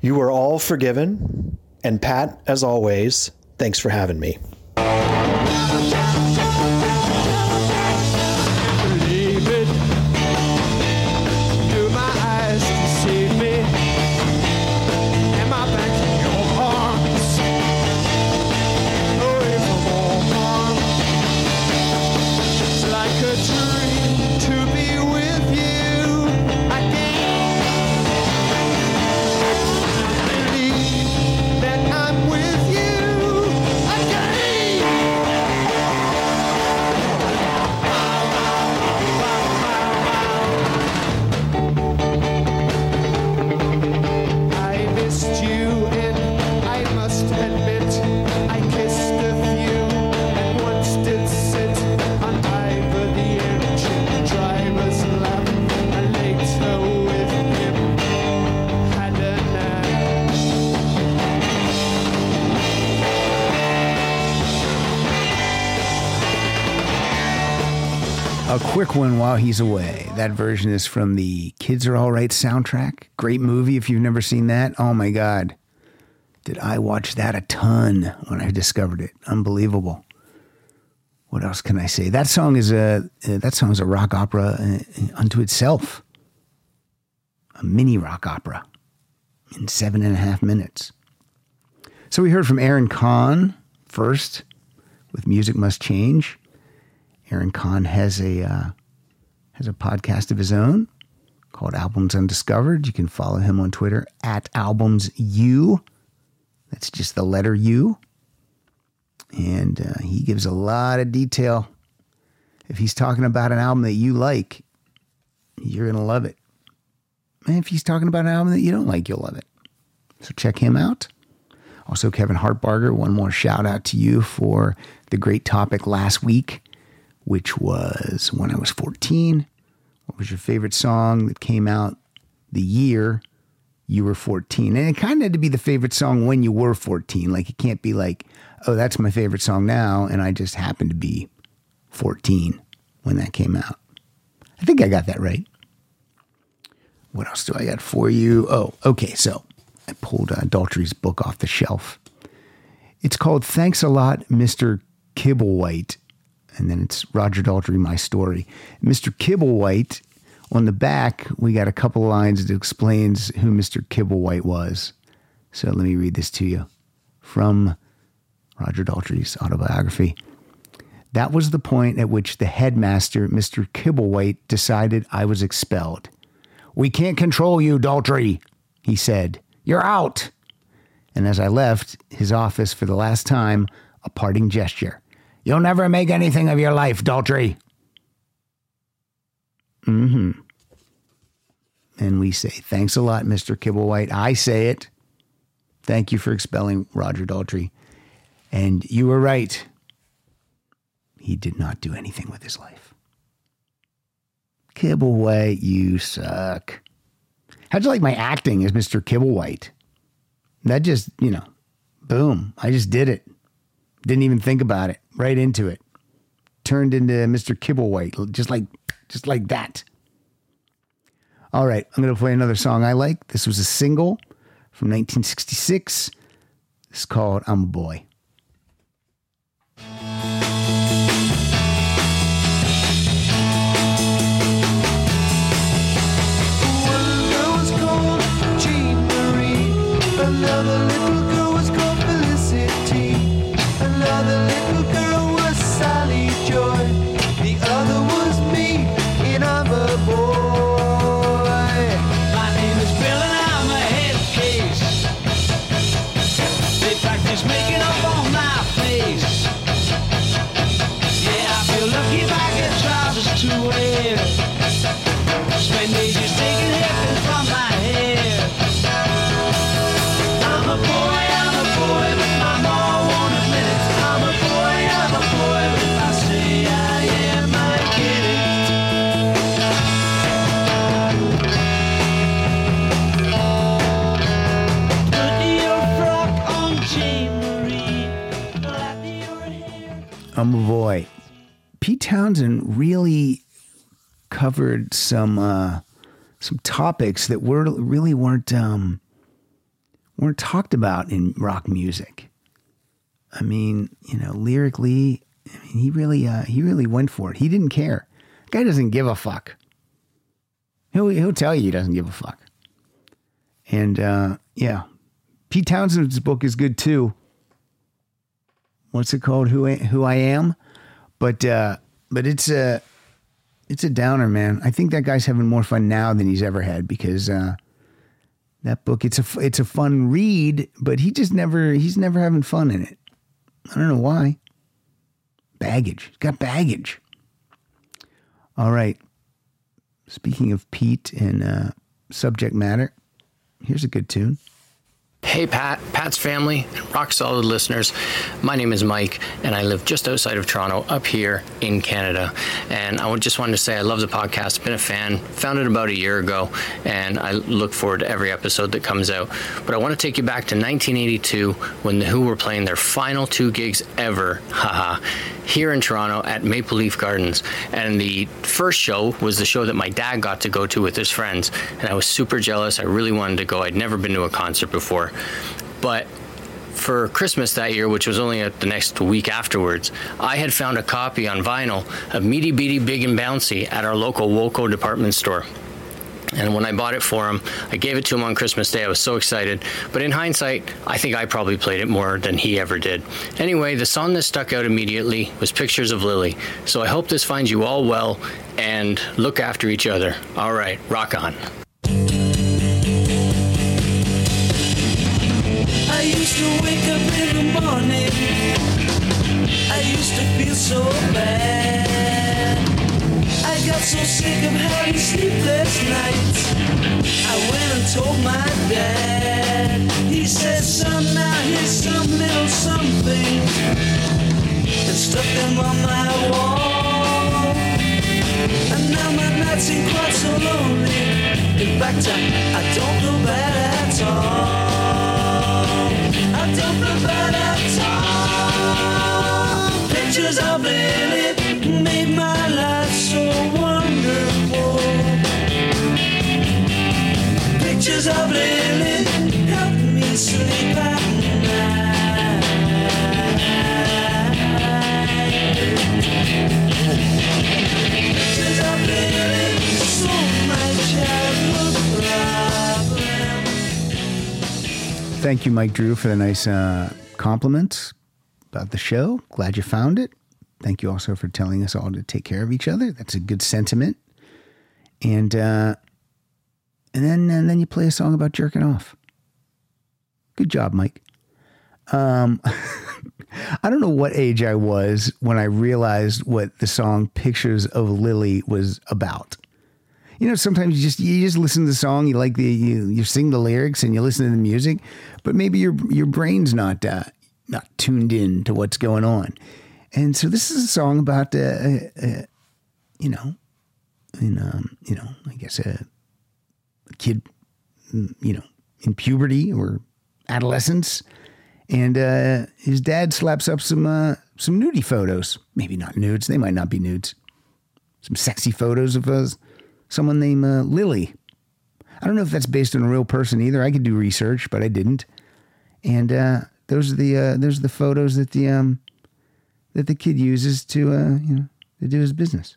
[SPEAKER 21] You are all forgiven. And Pat, as always, thanks for having me.
[SPEAKER 3] One while he's away. That version is from the Kids Are All Right soundtrack. Great movie if you've never seen that. Oh my God. Did I watch that a ton when I discovered it? Unbelievable. What else can I say? That song is a uh, that song is a rock opera uh, unto itself. A mini rock opera in seven and a half minutes. So we heard from Aaron Kahn first with Music Must Change. Aaron Kahn has a uh, has a podcast of his own called Albums Undiscovered. You can follow him on Twitter at Albums U. That's just the letter U, and uh, he gives a lot of detail. If he's talking about an album that you like, you're gonna love it. And if he's talking about an album that you don't like, you'll love it. So check him out. Also, Kevin Hartbarger, one more shout out to you for the great topic last week which was when I was 14. What was your favorite song that came out the year you were 14? And it kind of had to be the favorite song when you were 14. Like it can't be like, oh, that's my favorite song now. And I just happened to be 14 when that came out. I think I got that right. What else do I got for you? Oh, okay. So I pulled uh, Daltrey's book off the shelf. It's called Thanks a Lot, Mr. Kibblewhite and then it's Roger Daltrey, My Story. Mr. Kibblewhite, on the back, we got a couple lines that explains who Mr. Kibblewhite was. So let me read this to you from Roger Daltrey's autobiography. That was the point at which the headmaster, Mr. Kibblewhite, decided I was expelled. We can't control you, Daltrey, he said. You're out. And as I left his office for the last time, a parting gesture. You'll never make anything of your life, Daltrey. Mm-hmm. And we say, thanks a lot, Mr. Kibblewhite. I say it. Thank you for expelling Roger Daltrey. And you were right. He did not do anything with his life. Kibblewhite, you suck. How'd you like my acting as Mr. Kibblewhite? That just, you know, boom. I just did it. Didn't even think about it. Right into it. Turned into Mr. Kibblewhite, just like, just like that. All right, I'm going to play another song I like. This was a single from 1966. It's called I'm a Boy. Covered some uh, some topics that were really weren't um, weren't talked about in rock music. I mean, you know, lyrically, I mean, he really uh, he really went for it. He didn't care. Guy doesn't give a fuck. He'll he'll tell you he doesn't give a fuck. And uh, yeah, Pete Townshend's book is good too. What's it called? Who I, Who I Am? But uh, but it's a it's a downer, man. I think that guy's having more fun now than he's ever had because uh, that book it's a it's a fun read, but he just never he's never having fun in it. I don't know why. Baggage. He's got baggage. All right. Speaking of Pete and uh, subject matter, here's a good tune.
[SPEAKER 22] Hey, Pat, Pat's family, and rock solid listeners. My name is Mike, and I live just outside of Toronto, up here in Canada. And I just wanted to say I love the podcast. Been a fan, found it about a year ago, and I look forward to every episode that comes out. But I want to take you back to 1982 when The Who were playing their final two gigs ever, haha, here in Toronto at Maple Leaf Gardens. And the first show was the show that my dad got to go to with his friends, and I was super jealous. I really wanted to go. I'd never been to a concert before. But for Christmas that year, which was only the next week afterwards, I had found a copy on vinyl of Meaty Beaty Big and Bouncy at our local Woolco department store. And when I bought it for him, I gave it to him on Christmas Day. I was so excited. But in hindsight, I think I probably played it more than he ever did. Anyway, the song that stuck out immediately was Pictures of Lily. So I hope this finds you all well and look after each other. All right, rock on.
[SPEAKER 2] Wake up in the morning. I used to feel so bad. I got so sick of having sleepless nights. I went and told my dad. He said, son, now here's some little something. And stuck them on my wall. And now my nights ain't quite so lonely. In fact, I, I don't feel bad at all. Pictures of Lily made my life so wonderful. Pictures of Lily help me sleep
[SPEAKER 3] Thank you, Mike Drew, for the nice uh, compliments about the show. Glad you found it. Thank you also for telling us all to take care of each other. That's a good sentiment. And uh, and then and then you play a song about jerking off. Good job, Mike. Um, I don't know what age I was when I realized what the song "Pictures of Lily" was about. You know, sometimes you just you just listen to the song, you like the you you sing the lyrics and you listen to the music, but maybe your your brain's not uh, not tuned in to what's going on. And so this is a song about uh, uh, uh, you know, in um, you know, I guess a, a kid mm, you know, in puberty or adolescence. And uh, his dad slaps up some uh, some nudie photos. Maybe not nudes. They might not be nudes. Some sexy photos of uh, someone named uh, Lily. I don't know if that's based on a real person either. I could do research, but I didn't. And uh, those are the uh, those are the photos that the um, that the kid uses to uh, you know to do his business.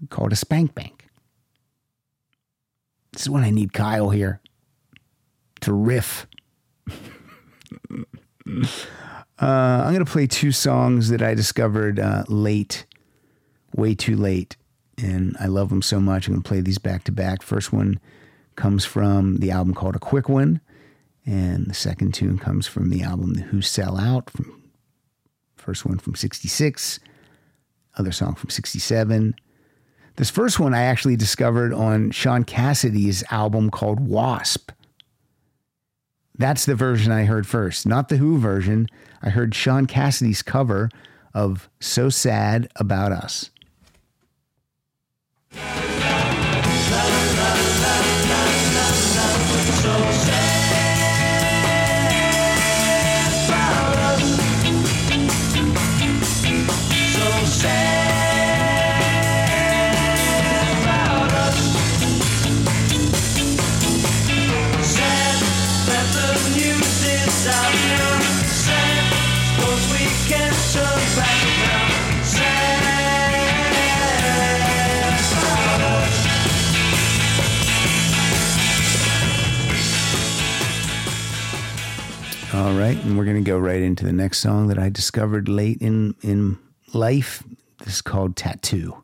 [SPEAKER 3] We call it a spank bank. This is when I need Kyle here to riff. Uh, I'm going to play two songs that I discovered uh, late, way too late. And I love them so much. I'm going to play these back to back. First one comes from the album called A Quick One. And the second tune comes from the album The Who Sell Out. From first one from 66, other song from 67. This first one I actually discovered on Shaun Cassidy's album called Wasp. That's the version I heard first, not the Who version. I heard Shaun Cassidy's cover of So Sad About Us. Bye. All right, and we're going to go right into the next song that I discovered late in in life. This is called Tattoo.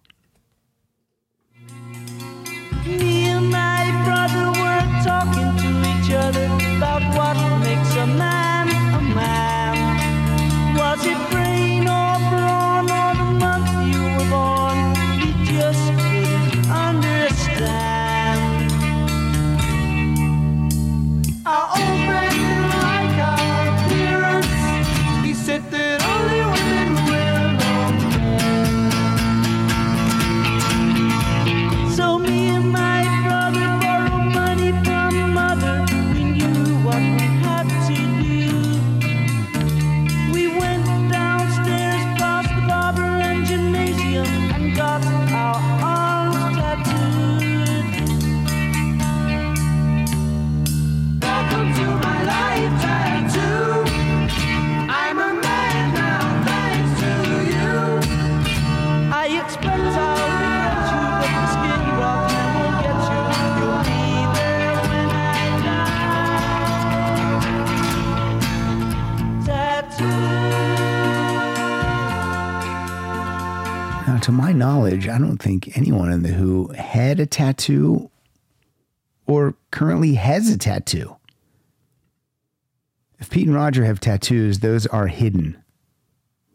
[SPEAKER 2] To my
[SPEAKER 3] knowledge, I don't think anyone in the Who had a tattoo or currently has a tattoo. If Pete and Roger have tattoos, those are hidden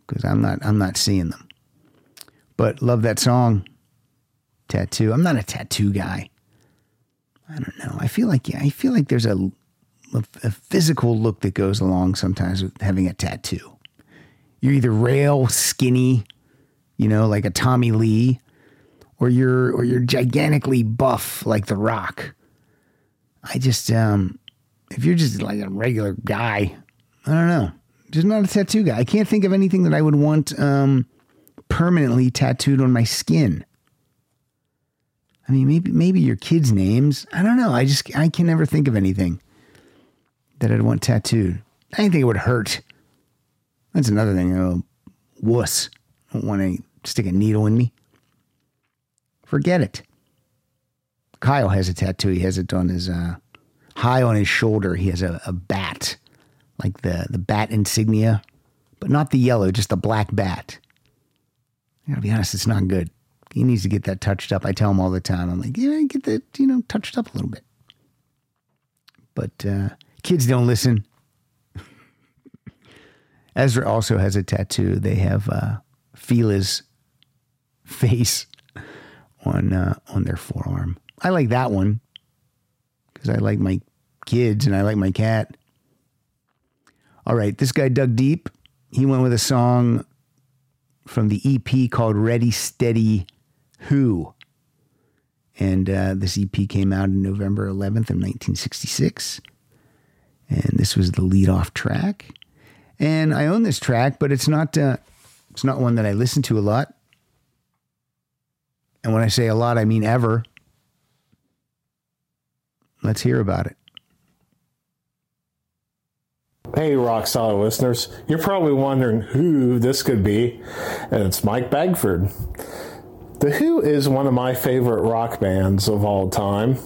[SPEAKER 3] because I'm not I'm not seeing them. But love that song, tattoo. I'm not a tattoo guy. I don't know. I feel like yeah, I feel like there's a, a a physical look that goes along sometimes with having a tattoo. You're either rail skinny, you know, like a Tommy Lee, or you're or you're gigantically buff like The Rock. I just um if you're just like a regular guy, I don't know. Just not a tattoo guy. I can't think of anything that I would want um permanently tattooed on my skin. I mean, maybe maybe your kids' names. I don't know. I just I can never think of anything that I'd want tattooed. I didn't think it would hurt. That's another thing. Oh, wuss. Don't want to stick a needle in me. Forget it. Kyle has a tattoo. He has it on his uh, high on his shoulder. He has a, a bat, like the the bat insignia, but not the yellow, just the black bat. I gotta be honest, it's not good. He needs to get that touched up. I tell him all the time. I'm like, yeah, get that, you know, touched up a little bit. But uh, kids don't listen. Ezra also has a tattoo. They have uh, Fila's face on uh, on their forearm. I like that one because I like my kids and I like my cat. All right, this guy dug deep. He went with a song from the EP called Ready Steady Who. And uh, this EP came out on November 11th of 1966. And this was the lead off track. And I own this track, but it's not uh, it's not one that I listen to a lot. And when I say a lot, I mean ever. Let's hear about it.
[SPEAKER 10] Hey, Rock Solid listeners. You're probably wondering who this could be, and it's Mike Bagford. The Who is one of my favorite rock bands of all time,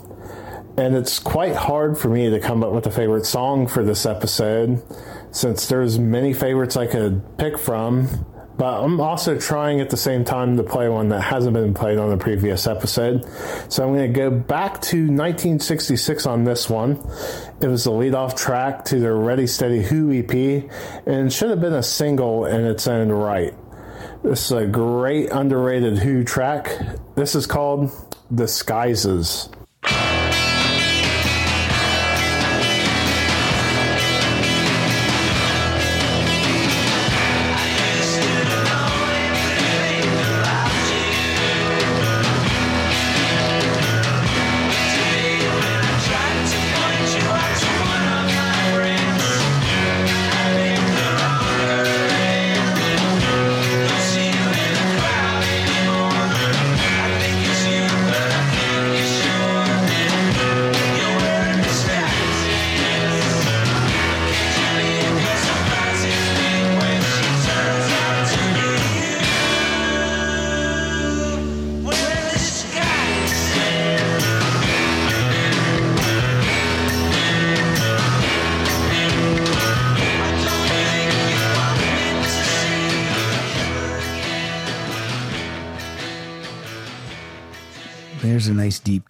[SPEAKER 10] and it's quite hard for me to come up with a favorite song for this episode since there's many favorites I could pick from, but I'm also trying at the same time to play one that hasn't been played on the previous episode. So I'm going to go back to 1966 on this one. It was the lead-off track to their Ready Steady Who EP, and should have been a single in its own right. This is a great underrated Who track. This is called Disguises.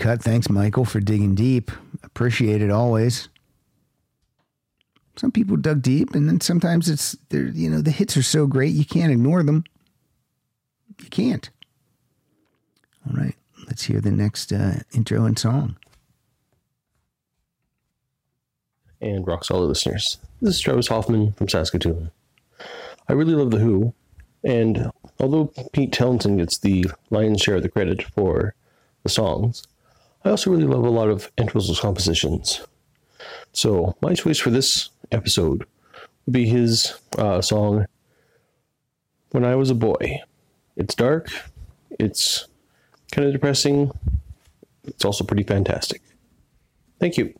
[SPEAKER 3] Cut. Thanks, Michael, for digging deep. Appreciate it always. Some people dug deep, and then sometimes it's they're you know the hits are so great you can't ignore them. You can't. All right, let's hear the next uh, intro and song.
[SPEAKER 2] and rock solid listeners. This is Travis Hoffman from Saskatoon. I really love The Who, and although Pete Townshend gets the lion's share of the credit for the songs, I also really love a lot of Entwistle's compositions. So, my choice for this episode would be his uh, song, When I Was a Boy. It's dark, it's kind of depressing, it's also pretty fantastic. Thank you.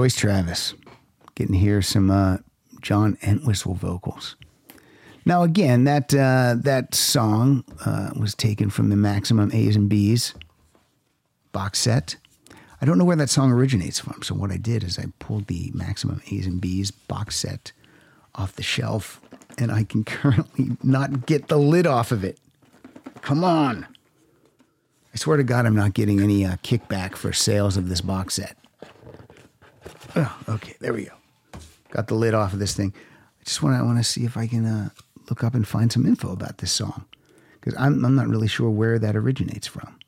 [SPEAKER 3] Choice, Travis. Getting to hear some uh, John Entwistle vocals. Now, again, that uh, that song uh, was taken from the Maximum A's and B's box set. I don't know where that song originates from. So what I did is I pulled the Maximum A's and B's box set off the shelf, and I can currently not get the lid off of it. Come on! I swear to God, I'm not getting any uh, kickback for sales of this box set. Oh, okay, there we go. Got the lid off of this thing. I just want to want to see if I can uh, look up and find some info about this song because I'm, I'm not really sure where that originates from.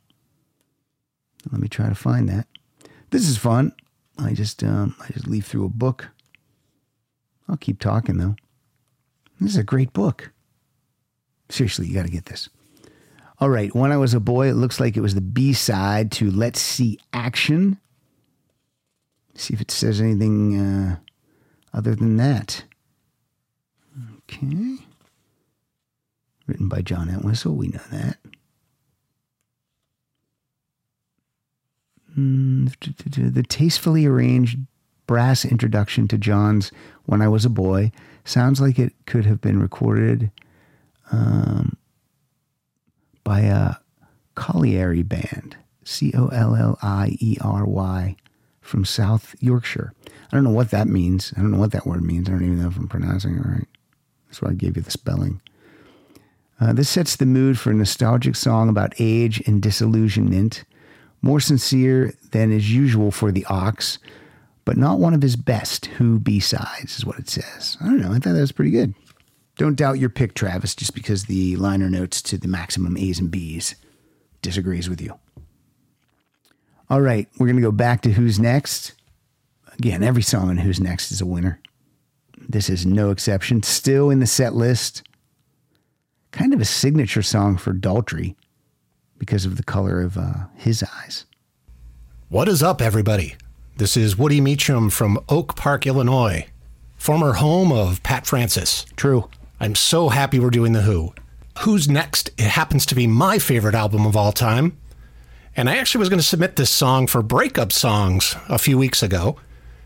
[SPEAKER 3] Let me try to find that. This is fun. I just um, I just leaf through a book. I'll keep talking though. This is a great book. Seriously, you got to get this. All right, when I was a boy, it looks like it was the B side to Let's See Action. See if it says anything uh, other than that. Okay. Written by John Entwistle, we know that. Mm, The tastefully arranged brass introduction to John's When I Was a Boy sounds like it could have been recorded um, by a colliery band, C O L L I E R Y, from South Yorkshire. I don't know what that means. I don't know what that word means. I don't even know if I'm pronouncing it right. That's why I gave you the spelling. Uh, this sets the mood for a nostalgic song about age and disillusionment, more sincere than is usual for the Ox, but not one of his best Who B sides, is what it says. I don't know. I thought that was pretty good. Don't doubt your pick, Travis, just because the liner notes to the maximum A's and B's disagrees with you. All right, we're going to go back to Who's Next. Again, every song on Who's Next is a winner. This is no exception. Still in the set list. Kind of a signature song for Daltrey because of the color of uh, his eyes.
[SPEAKER 23] What is up, everybody? This is Woody Meacham from Oak Park, Illinois, former home of Pat Francis.
[SPEAKER 3] True.
[SPEAKER 23] I'm so happy we're doing The Who. Who's Next? It happens to be my favorite album of all time. And I actually was going to submit this song for breakup songs a few weeks ago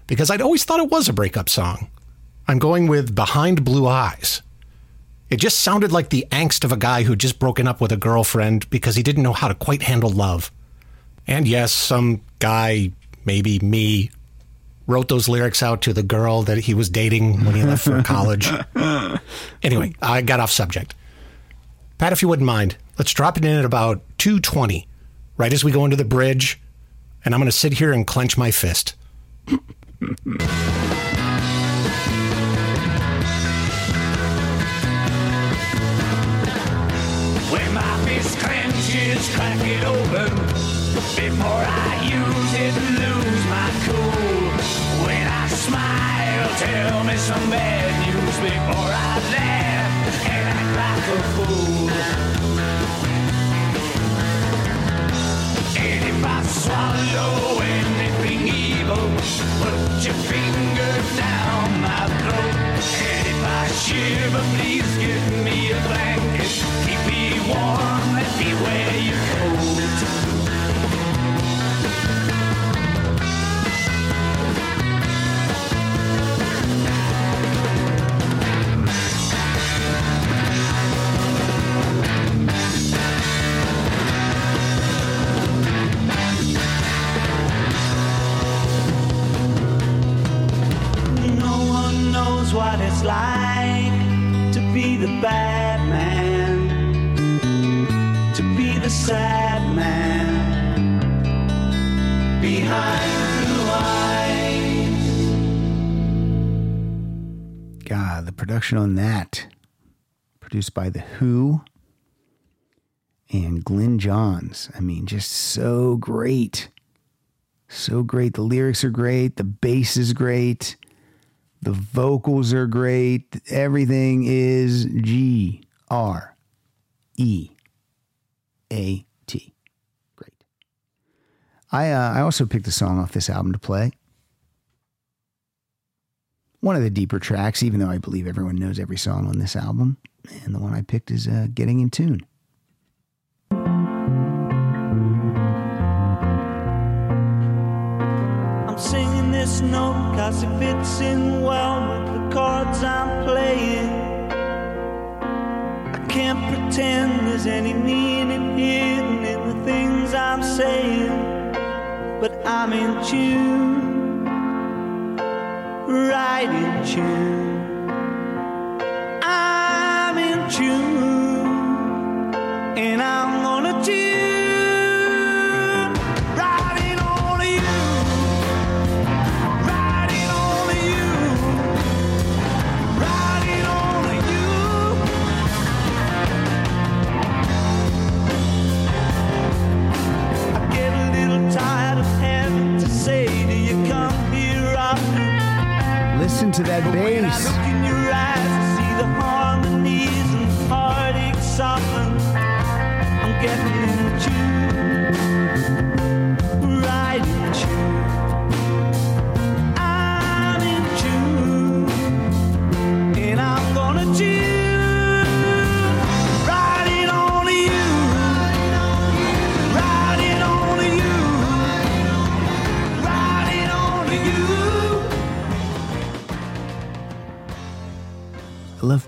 [SPEAKER 23] because I'd always thought it was a breakup song. I'm going with Behind Blue Eyes. It just sounded like the angst of a guy who'd just broken up with a girlfriend because he didn't know how to quite handle love. And yes, some guy, maybe me, wrote those lyrics out to the girl that he was dating when he left for college. Anyway, I got off subject. Pat, if you wouldn't mind, let's drop it in at about 220, right as we go into the bridge, and I'm going to sit here and clench my fist.
[SPEAKER 2] When my fist clenches, crack it open before I use it, lose my cool. When I smile, tell me some bad news before I laugh and act like a fool. I swallow anything evil, put your finger down my throat. And if I shiver, please give me a blanket. Keep me warm, let me wear your coat.
[SPEAKER 3] Production on that, produced by The Who and Glyn Johns. I mean, just so great. So great. The lyrics are great. The bass is great. The vocals are great. Everything is G R E A T. Great. I uh, I also picked a song off this album to play. One of the deeper tracks, even though I believe everyone knows every song on this album. And the one I picked is uh, Getting in Tune.
[SPEAKER 2] I'm singing this note cause it fits in well with the chords I'm playing. I can't pretend there's any meaning hidden in the things I'm saying, but I'm in tune, right in tune. I'm in tune, and I'm
[SPEAKER 3] Listen to that bass.
[SPEAKER 2] Look in your eyes,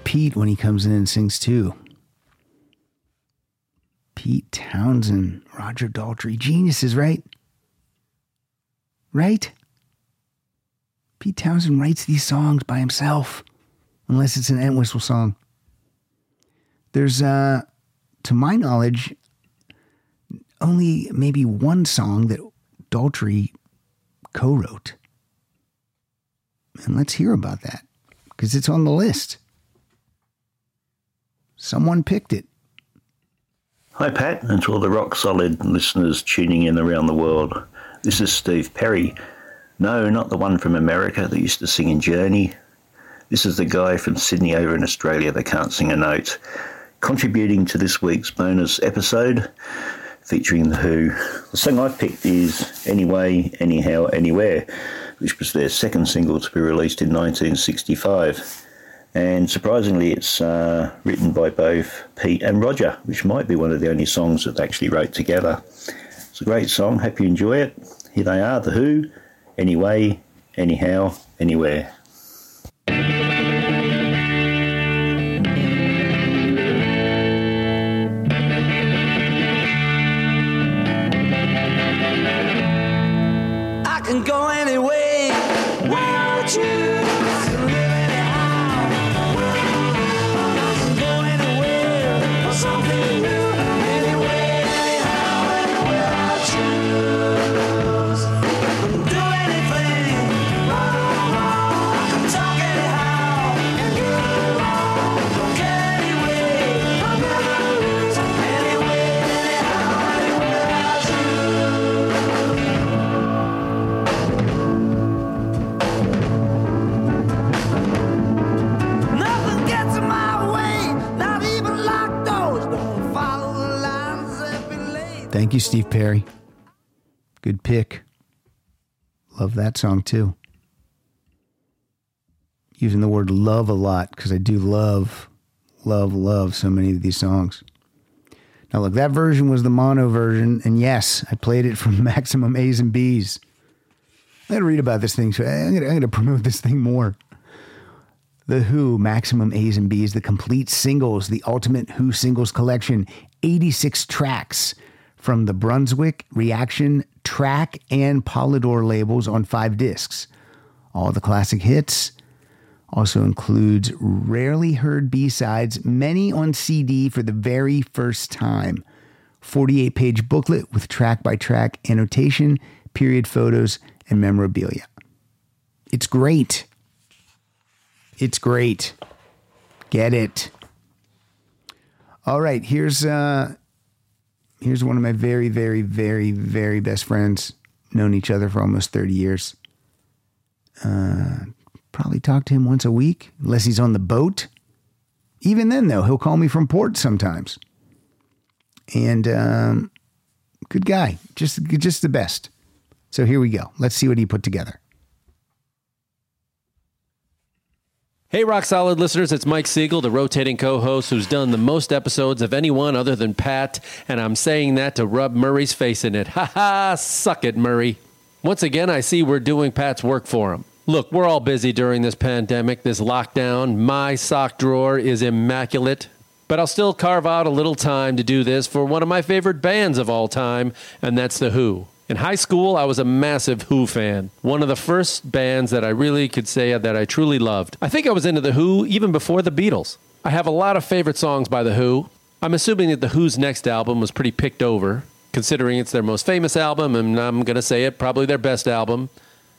[SPEAKER 3] Pete when he comes in and sings too. Pete Townshend, Roger Daltrey, geniuses, right? Right? Pete Townshend writes these songs by himself, unless it's an Entwistle song. There's, uh, to my knowledge, only maybe one song that Daltrey co wrote. And let's hear about that because it's on the list. Someone picked it.
[SPEAKER 24] Hi, Pat, and to all the rock solid listeners tuning in around the world. This is Steve Perry. No, not the one from America that used to sing in Journey. This is the guy from Sydney over in Australia that can't sing a note. Contributing to this week's bonus episode featuring The Who. The song I've picked is Anyway, Anyhow, Anywhere, which was their second single to be released in 1965. And surprisingly, it's uh, written by both Pete and Roger, which might be one of the only songs that they actually wrote together. It's a great song. Hope you enjoy it. Here they are, The Who. Anyway, anyhow, anywhere.
[SPEAKER 3] Thank you, Steve Perry. Good pick. Love that song too. Using the word love a lot because I do love, love, love so many of these songs. Now, look, that version was the mono version, and yes, I played it from Maximum A's and B's. I gotta read about this thing. So I'm I'm gonna promote this thing more. The Who Maximum A's and B's, the complete singles, the ultimate Who singles collection, 86 tracks from the Brunswick, Reaction, Track, and Polydor labels on five discs. All the classic hits. Also includes rarely heard B sides, many on CD for the very first time. 48 page booklet with track by track annotation, period photos, and memorabilia. It's great. It's great. Get it. All right, here's uh here's one of my very very very very best friends. Known each other for almost 30 years. Uh probably talk to him once a week unless he's on the boat. Even then though, he'll call me from port sometimes. And um good guy. Just just the best. So here we go. Let's see what he put together.
[SPEAKER 25] Hey, Rock Solid listeners, it's Mike Siegel, the rotating co host who's done the most episodes of anyone other than Pat, and I'm saying that to rub Murray's face in it. Ha ha, suck it, Murray. Once again, I see we're doing Pat's work for him. Look, we're all busy during this pandemic, this lockdown. My sock drawer is immaculate, but I'll still carve out a little time to do this for one of my favorite bands of all time, and that's The Who. In high school, I was a massive Who fan. One of the first bands that I really could say that I truly loved. I think I was into The Who even before the Beatles. I have a lot of favorite songs by The Who. I'm assuming that The Who's next album was pretty picked over, considering it's their most famous album, and I'm going to say it, probably their best album.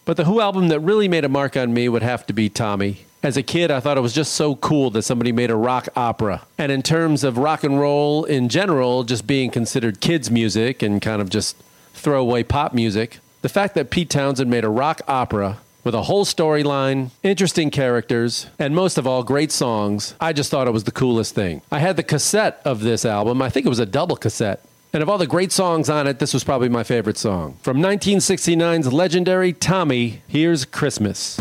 [SPEAKER 25] But the Who album that really made a mark on me would have to be Tommy. As a kid, I thought it was just so cool that somebody made a rock opera. And in terms of rock and roll in general, just being considered kids' music and kind of just throwaway pop music, the fact that Pete Townshend made a rock opera with a whole storyline, interesting characters, and most of all, great songs. I just thought it was the coolest thing. I had the cassette of this album. I think it was a double cassette. And of all the great songs on it, this was probably my favorite song. From 1969's legendary Tommy, here's Christmas.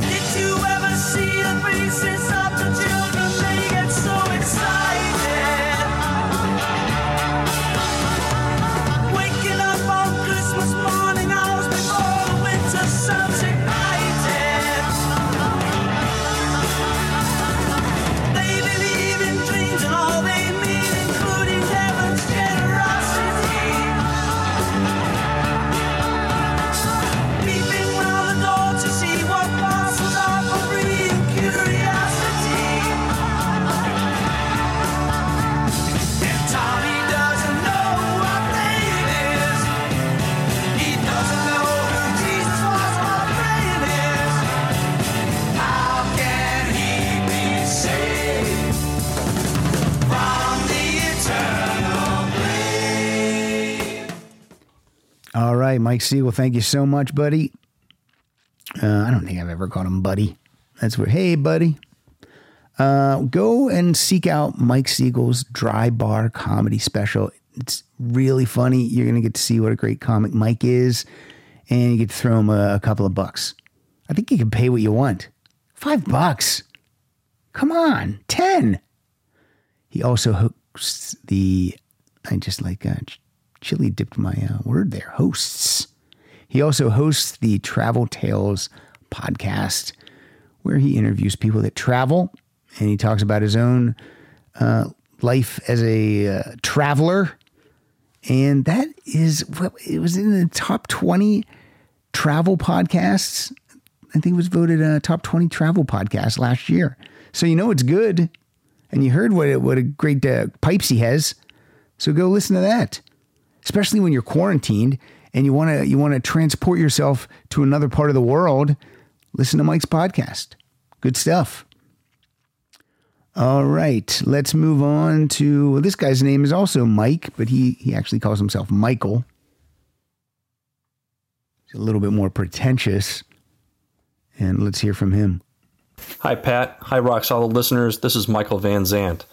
[SPEAKER 3] Mike Siegel, thank you so much, buddy. Uh, I don't think I've ever called him buddy. That's where, hey, buddy. Uh, go and seek out Mike Siegel's Dry Bar Comedy Special. It's really funny. You're going to get to see what a great comic Mike is, and you get to throw him a, a couple of bucks. I think you can pay what you want. Five bucks. Come on, 10. He also hosts the, I just like uh, chili dipped my uh, word there, hosts. He also hosts the Travel Tales podcast, where he interviews people that travel and he talks about his own uh, life as a uh, traveler. And that is what it was in the top 20 travel podcasts. I think it was voted a top 20 travel podcast last year. So you know it's good. And you heard what a, what a great uh, pipes he has. So go listen to that. Especially when you're quarantined and you want to you want to transport yourself to another part of the world, listen to Mike's podcast. Good stuff. All right, let's move on to well, this guy's name is also Mike, but he he actually calls himself Michael. He's a little bit more pretentious. And let's hear from him.
[SPEAKER 26] Hi, Pat. Hi, Rock Solid listeners. This is Michael Van Zant.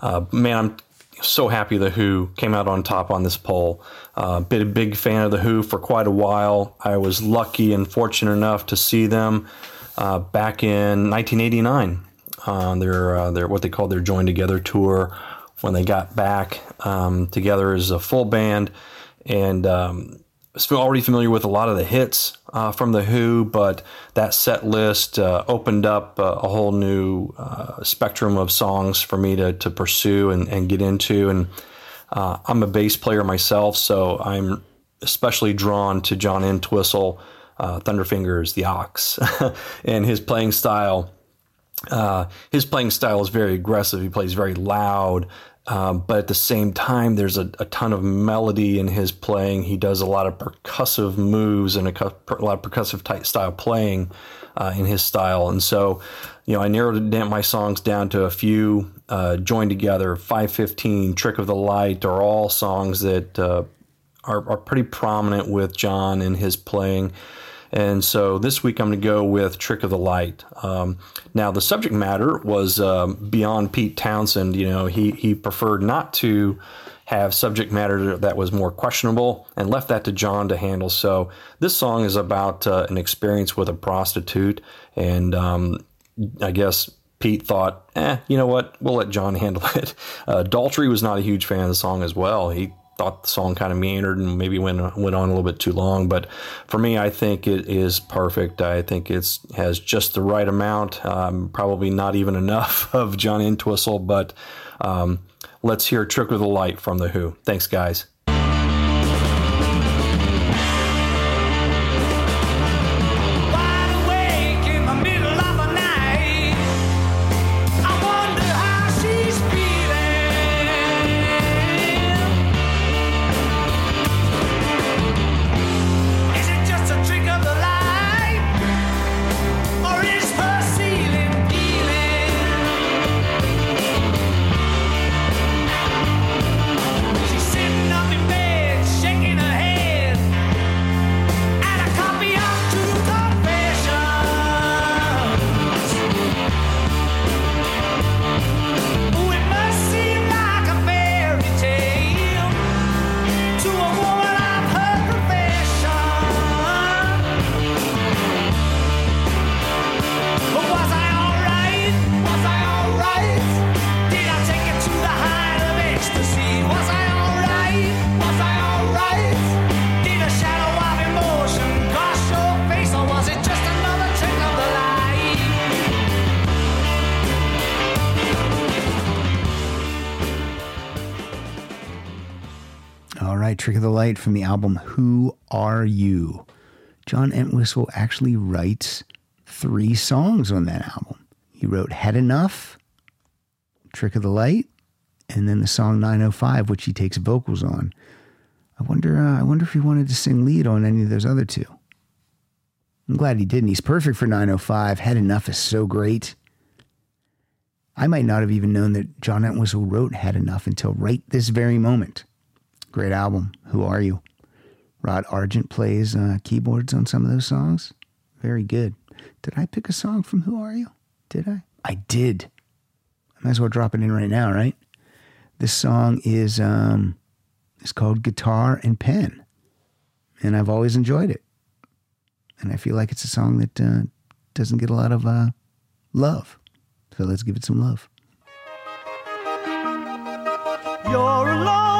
[SPEAKER 26] Uh, man, I'm so happy The Who came out on top on this poll. Uh, been a big fan of The Who for quite a while. I was lucky and fortunate enough to see them uh, back in 1989 on their, uh, their what they called their Join Together tour when they got back um, together as a full band. And um, already familiar with a lot of the hits uh, from the Who, but that set list uh, opened up uh, a whole new uh, spectrum of songs for me to, to pursue and, and get into. And uh, I'm a bass player myself, so I'm especially drawn to John Entwistle, uh, Thunderfingers, the Ox, and his playing style. His playing style is very aggressive. He plays very loud, um, but at the same time, there's a, a, ton of melody in his playing. He does a lot of percussive moves and a, a lot of percussive type style playing uh, in his style. And so, you know, I narrowed my songs down to a few uh, joined together. 515, Trick of the Light are all songs that uh, are, are pretty prominent with John and his playing. And so this week I'm going to go with Trick of the Light. Um, now, the subject matter was um, beyond Pete Townshend. You know, he, he preferred not to have subject matter that was more questionable and left that to John to handle. So this song is about uh, an experience with a prostitute. And um, I guess Pete thought, eh, you know what? We'll let John handle it. Uh, Daltrey was not a huge fan of the song as well. He thought the song kind of meandered and maybe went went on a little bit too long. But for me, I think it is perfect. I think it's has just the right amount. Um, probably not even enough of John Entwistle, but um, let's hear "Trick of the Light" from the Who. Thanks, guys.
[SPEAKER 3] From the album Who Are You? John Entwistle actually writes three songs on that album. He wrote Had Enough, Trick of the Light, and then the song 905, which he takes vocals on. I wonder. Uh, I wonder if he wanted to sing lead on any of those other two. I'm glad he didn't. He's perfect for 905. Had enough is so great. I might not have even known that John Entwistle wrote Had Enough until right this very moment. Great album. Who are you? Rod Argent plays uh, keyboards on some of those songs. Very good. Did I pick a song from Who Are You? Did I? I did. I might as well drop it in right now, right? This song is um, it's called Guitar and Pen, and I've always enjoyed it. And I feel like it's a song that uh, doesn't get a lot of uh, love. So let's give it some love.
[SPEAKER 17] You're alone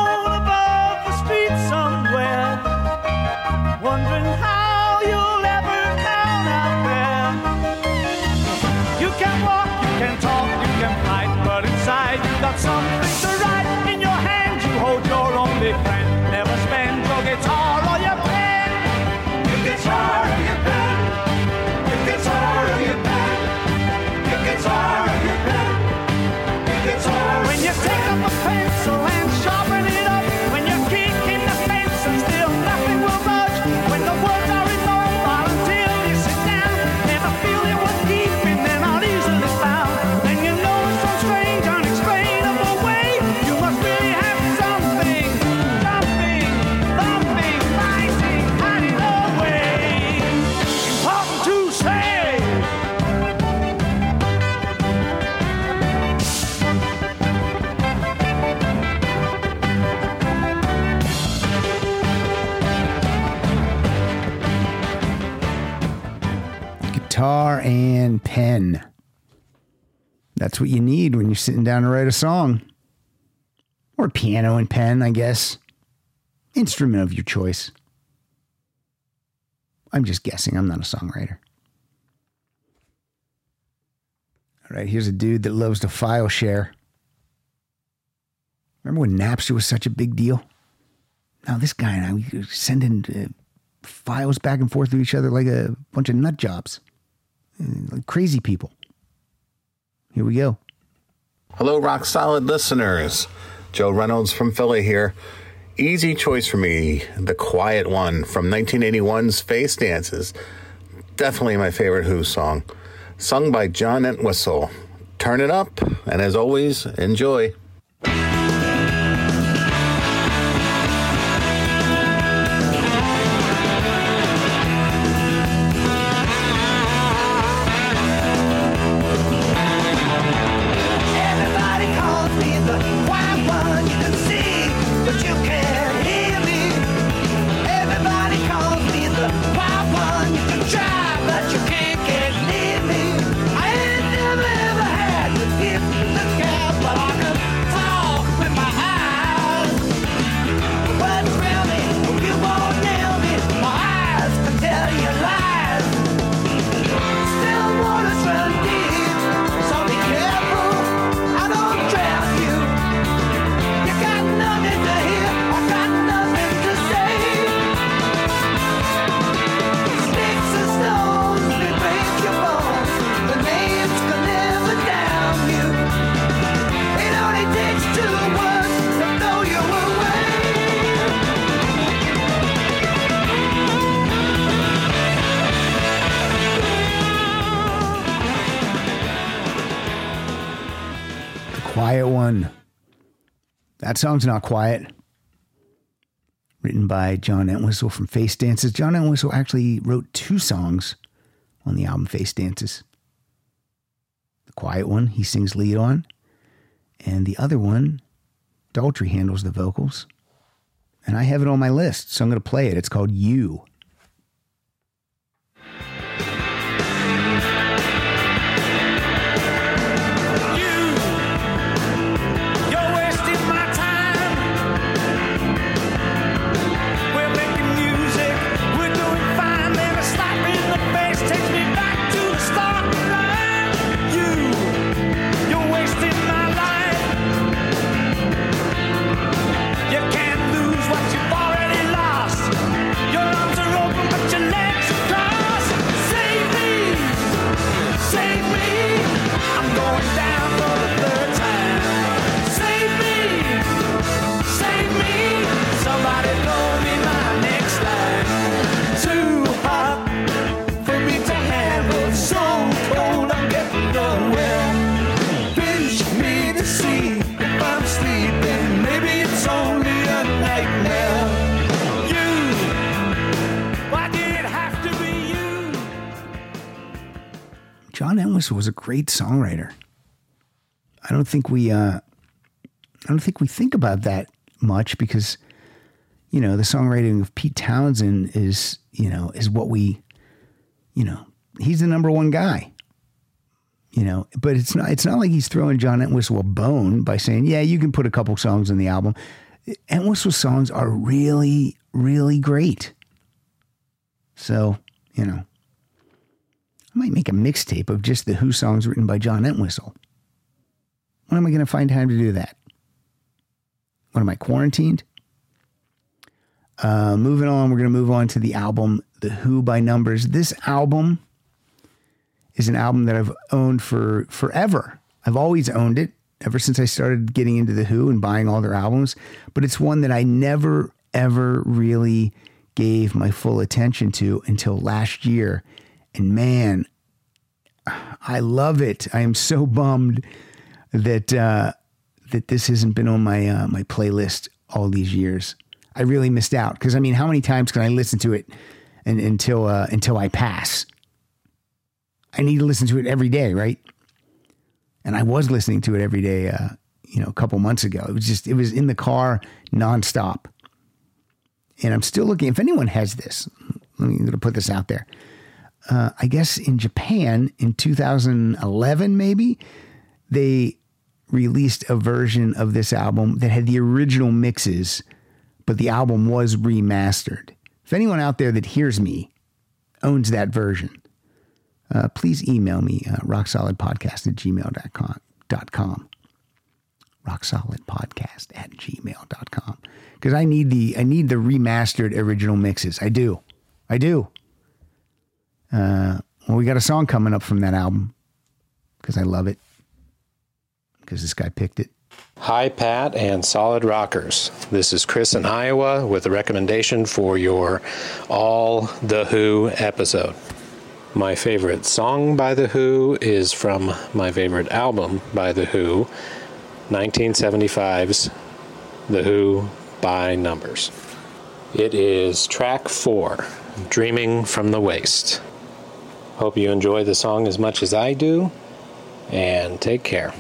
[SPEAKER 17] Guitar and
[SPEAKER 3] pen. That's what you need when you're sitting down to write a song. Or piano and pen, I guess. Instrument of your choice. I'm just guessing. I'm not a songwriter. All right, here's a dude that loves to file share. Remember when Napster was such a big deal? Now this guy and I, we were sending uh, files back and forth to each other like a bunch of nut jobs, crazy people. Here we go.
[SPEAKER 2] Hello, rock solid listeners. Joe Reynolds from Philly here. Easy choice for me, The Quiet One from 1981's Face Dances. Definitely my favorite Who song. Sung by John Entwistle. Turn it up, and as always, enjoy.
[SPEAKER 3] That song's not quiet. Written by John Entwistle from Face Dances. John Entwistle actually wrote two songs on the album Face Dances. The Quiet One, he sings lead on. And the other one, Daltrey handles the vocals. And I have it on my list, so I'm going to play it. It's called You. Was a great songwriter. I don't think we uh, I don't think we think about that much because you know the songwriting of Pete Townshend is you know is what we you know he's the number one guy. You know, but it's not it's not like he's throwing John Entwistle a bone by saying, "Yeah, you can put a couple songs in the album." Entwistle's songs are really really great. So, you know, I might make a mixtape of just the Who songs written by John Entwistle. When am I going to find time to do that? When am I quarantined? Uh, moving on, we're going to move on to the album The Who by Numbers. This album is an album that I've owned for forever. I've always owned it ever since I started getting into The Who and buying all their albums, but it's one that I never, ever really gave my full attention to until last year. And man, I love it. I am so bummed that uh, that this hasn't been on my uh, my playlist all these years. I really missed out because I mean, how many times can I listen to it and, until uh, until I pass? I need to listen to it every day, right? And I was listening to it every day, uh, you know, a couple months ago. It was just it was in the car nonstop, and I'm still looking. If anyone has this, let me I'm gonna put this out there. Uh, I guess in Japan in 2011, maybe they released a version of this album that had the original mixes, but the album was remastered. If anyone out there that hears me owns that version, uh, please email me, uh, rocksolidpodcast at gmail.com. Rocksolidpodcast at gmail.com. Because I need the I need the remastered original mixes. I do. I do. Uh, well, we got a song coming up from that album because I love it. Because this guy picked it.
[SPEAKER 2] Hi, Pat and Solid Rockers. This is Chris in Iowa with a recommendation for your All the Who episode. My favorite song by The Who is from my favorite album by The Who, 1975's The Who by Numbers. It is track four, Dreaming from the Waist. Hope you enjoy the song as much as I do, and take care.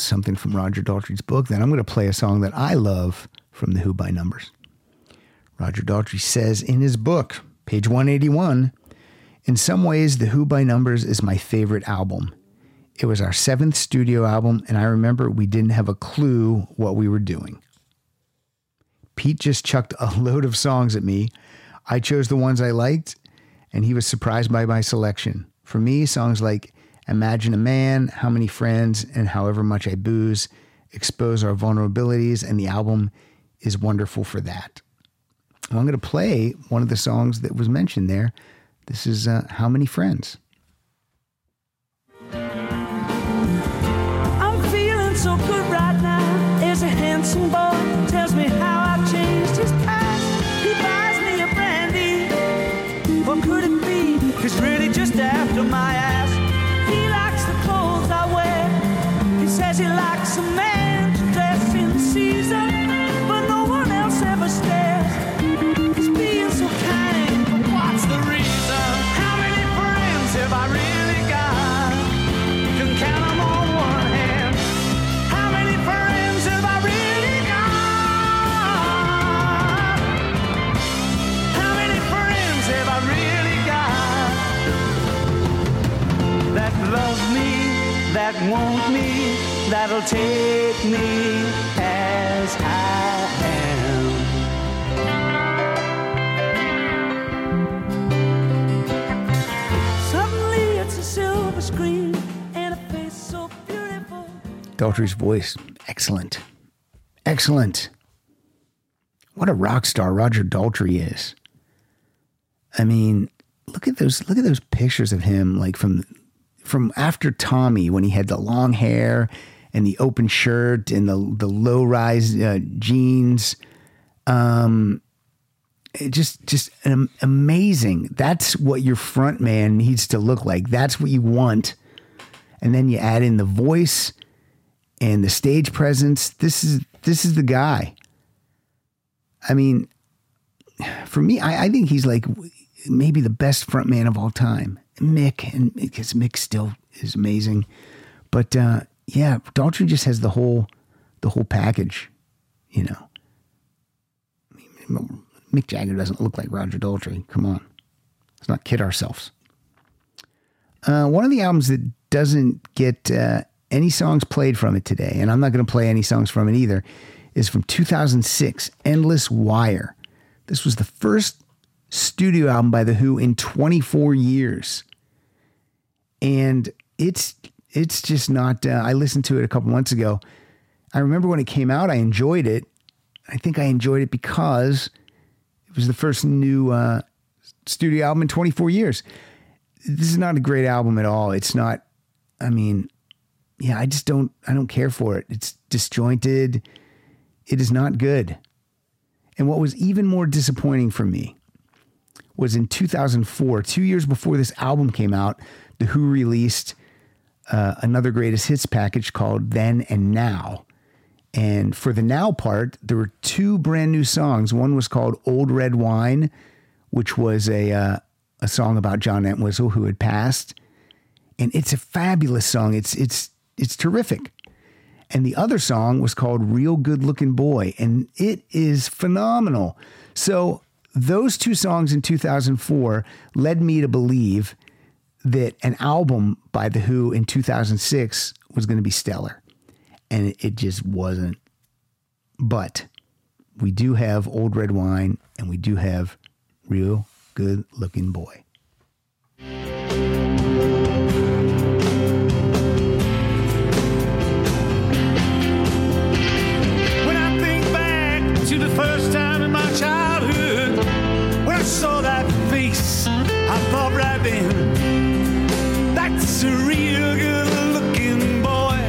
[SPEAKER 3] Something from Roger Daltrey's book. Then I'm going to play a song that I love from The Who by Numbers. Roger Daltrey says in his book, page 181, in some ways, The Who by Numbers is my favorite album. It was our seventh studio album, and I remember we didn't have a clue what we were doing. Pete just chucked a load of songs at me. I chose the ones I liked, and he was surprised by my selection. For me, songs like Imagine a Man, How Many Friends, and However Much I Booze expose our vulnerabilities, and the album is wonderful for that. I'm going to play one of the songs that was mentioned there. This is uh, How Many Friends.
[SPEAKER 27] I'm feeling so good right now. There's a handsome boy
[SPEAKER 17] want me, that'll take me as I am. Suddenly it's a silver screen and a face so beautiful.
[SPEAKER 3] Daltrey's voice, excellent. Excellent. What a rock star Roger Daltrey is. I mean, look at those look at those pictures of him like from from after Tommy when he had the long hair and the open shirt and the the low rise uh, jeans. Um just just an, amazing. That's what your front man needs to look like. That's what you want. And then you add in the voice and the stage presence. This is this is the guy. I mean, for me, I, I think he's like maybe the best front man of all time. Mick, and because Mick still is amazing, but uh, yeah, Daltrey just has the whole the whole package. You know, Mick Jagger doesn't look like Roger Daltrey. Come on, let's not kid ourselves. Uh, one of the albums that doesn't get uh, any songs played from it today, and I'm not going to play any songs from it either, is from 2006, Endless Wire. This was the first studio album by The Who in 24 years. And it's it's just not uh, I listened to it a couple months ago. I remember when it came out, I enjoyed it. I think I enjoyed it because it was the first new uh, studio album in 24 years. This is not a great album at all. It's not I mean, yeah, I just don't I don't care for it. It's disjointed. It is not good. And what was even more disappointing for me was in 2004, two years before this album came out, The Who released uh, another greatest hits package called Then and Now. And for the now part, there were two brand new songs. One was called Old Red Wine, which was a, uh, a song about John Entwistle who had passed. And it's a fabulous song. It's, it's, it's terrific. And the other song was called Real Good Looking Boy, and it is phenomenal. So, those two songs in 2004 led me to believe that an album by The Who in 2006 was going to be stellar. And it just wasn't. But we do have Old Red Wine and we do have Real Good Looking Boy.
[SPEAKER 17] When I think back to the first time in my childhood, when I saw that face, That's a real good looking boy.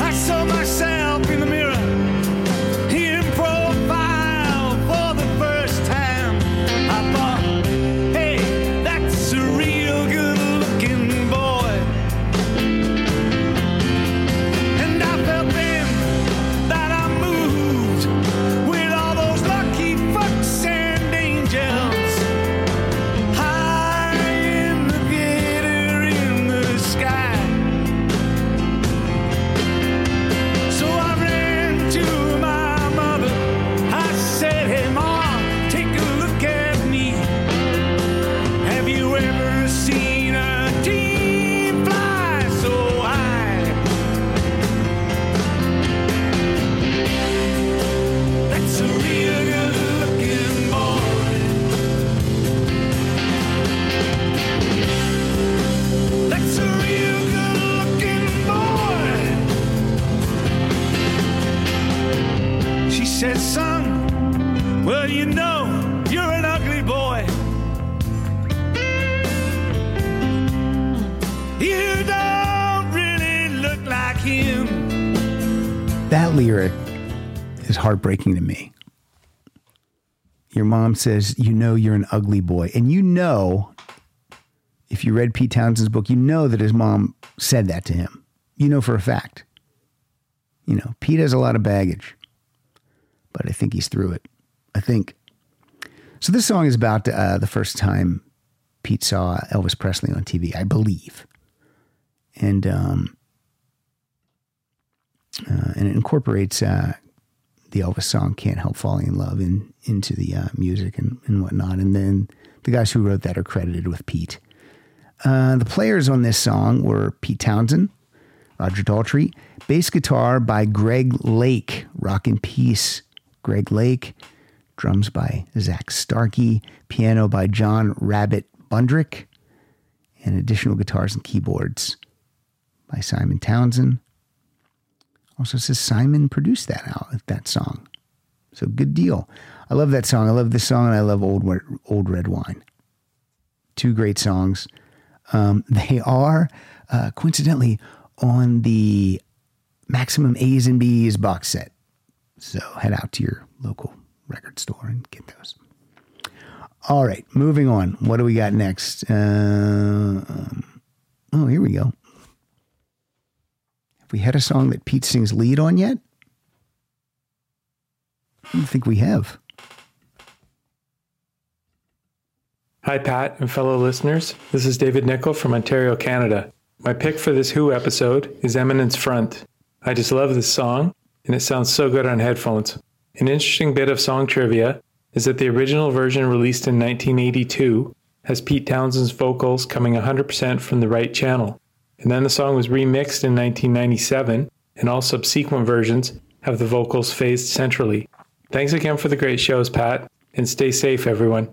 [SPEAKER 17] I saw myself That
[SPEAKER 3] lyric is heartbreaking to me. Your mom says, You know, you're an ugly boy. And you know, if you read Pete Townshend's book, you know that his mom said that to him. You know for a fact. You know, Pete has a lot of baggage, but I think he's through it. I think. So this song is about uh, the first time Pete saw Elvis Presley on TV, I believe. And um, uh, and it incorporates uh, the Elvis song "Can't Help Falling in Love" in, into the uh, music and, and whatnot. And then the guys who wrote that are credited with Pete. Uh, the players on this song were Pete Townshend, Roger Daltrey, bass guitar by Greg Lake, Rock in Peace, Greg Lake, drums by Zak Starkey, piano by John Rabbit Bundrick, and additional guitars and keyboards by Simon Townshend. Also says Simon produced that out that song. So good deal. I love that song. I love this song and I love Old Old Red Wine. Two great songs. Um, they are uh, coincidentally on the Maximum A's and B's box set. So head out to your local record store and get those. All right, moving on. What do we got next? Uh, um, oh, here we go. Have we had a song that Pete sings lead on yet? I don't think we have.
[SPEAKER 28] Hi, Pat and fellow listeners. This is David Nickel from Ontario, Canada. My pick for this Who episode is Eminence Front. I just love this song, and it sounds so good on headphones. An interesting bit of song trivia is that the original version released in 1982 has Pete Townshend's vocals coming 100% from the right channel. And then the song was remixed in 1997, and all subsequent versions have the vocals phased centrally. Thanks again for the great shows, Pat, and stay safe, everyone.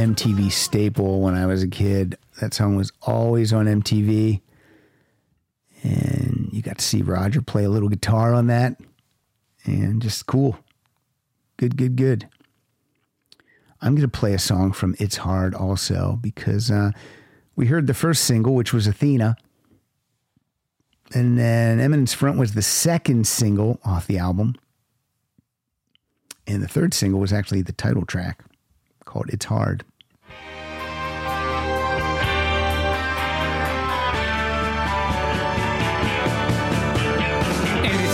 [SPEAKER 3] MTV staple when I was a kid. That song was always on MTV. And you got to see Roger play a little guitar on that. And just cool. Good, good, good. I'm going to play a song from It's Hard also because uh, we heard the first single, which was Athena. And then Eminence Front was the second single off the album. And the third single was actually the title track called It's Hard.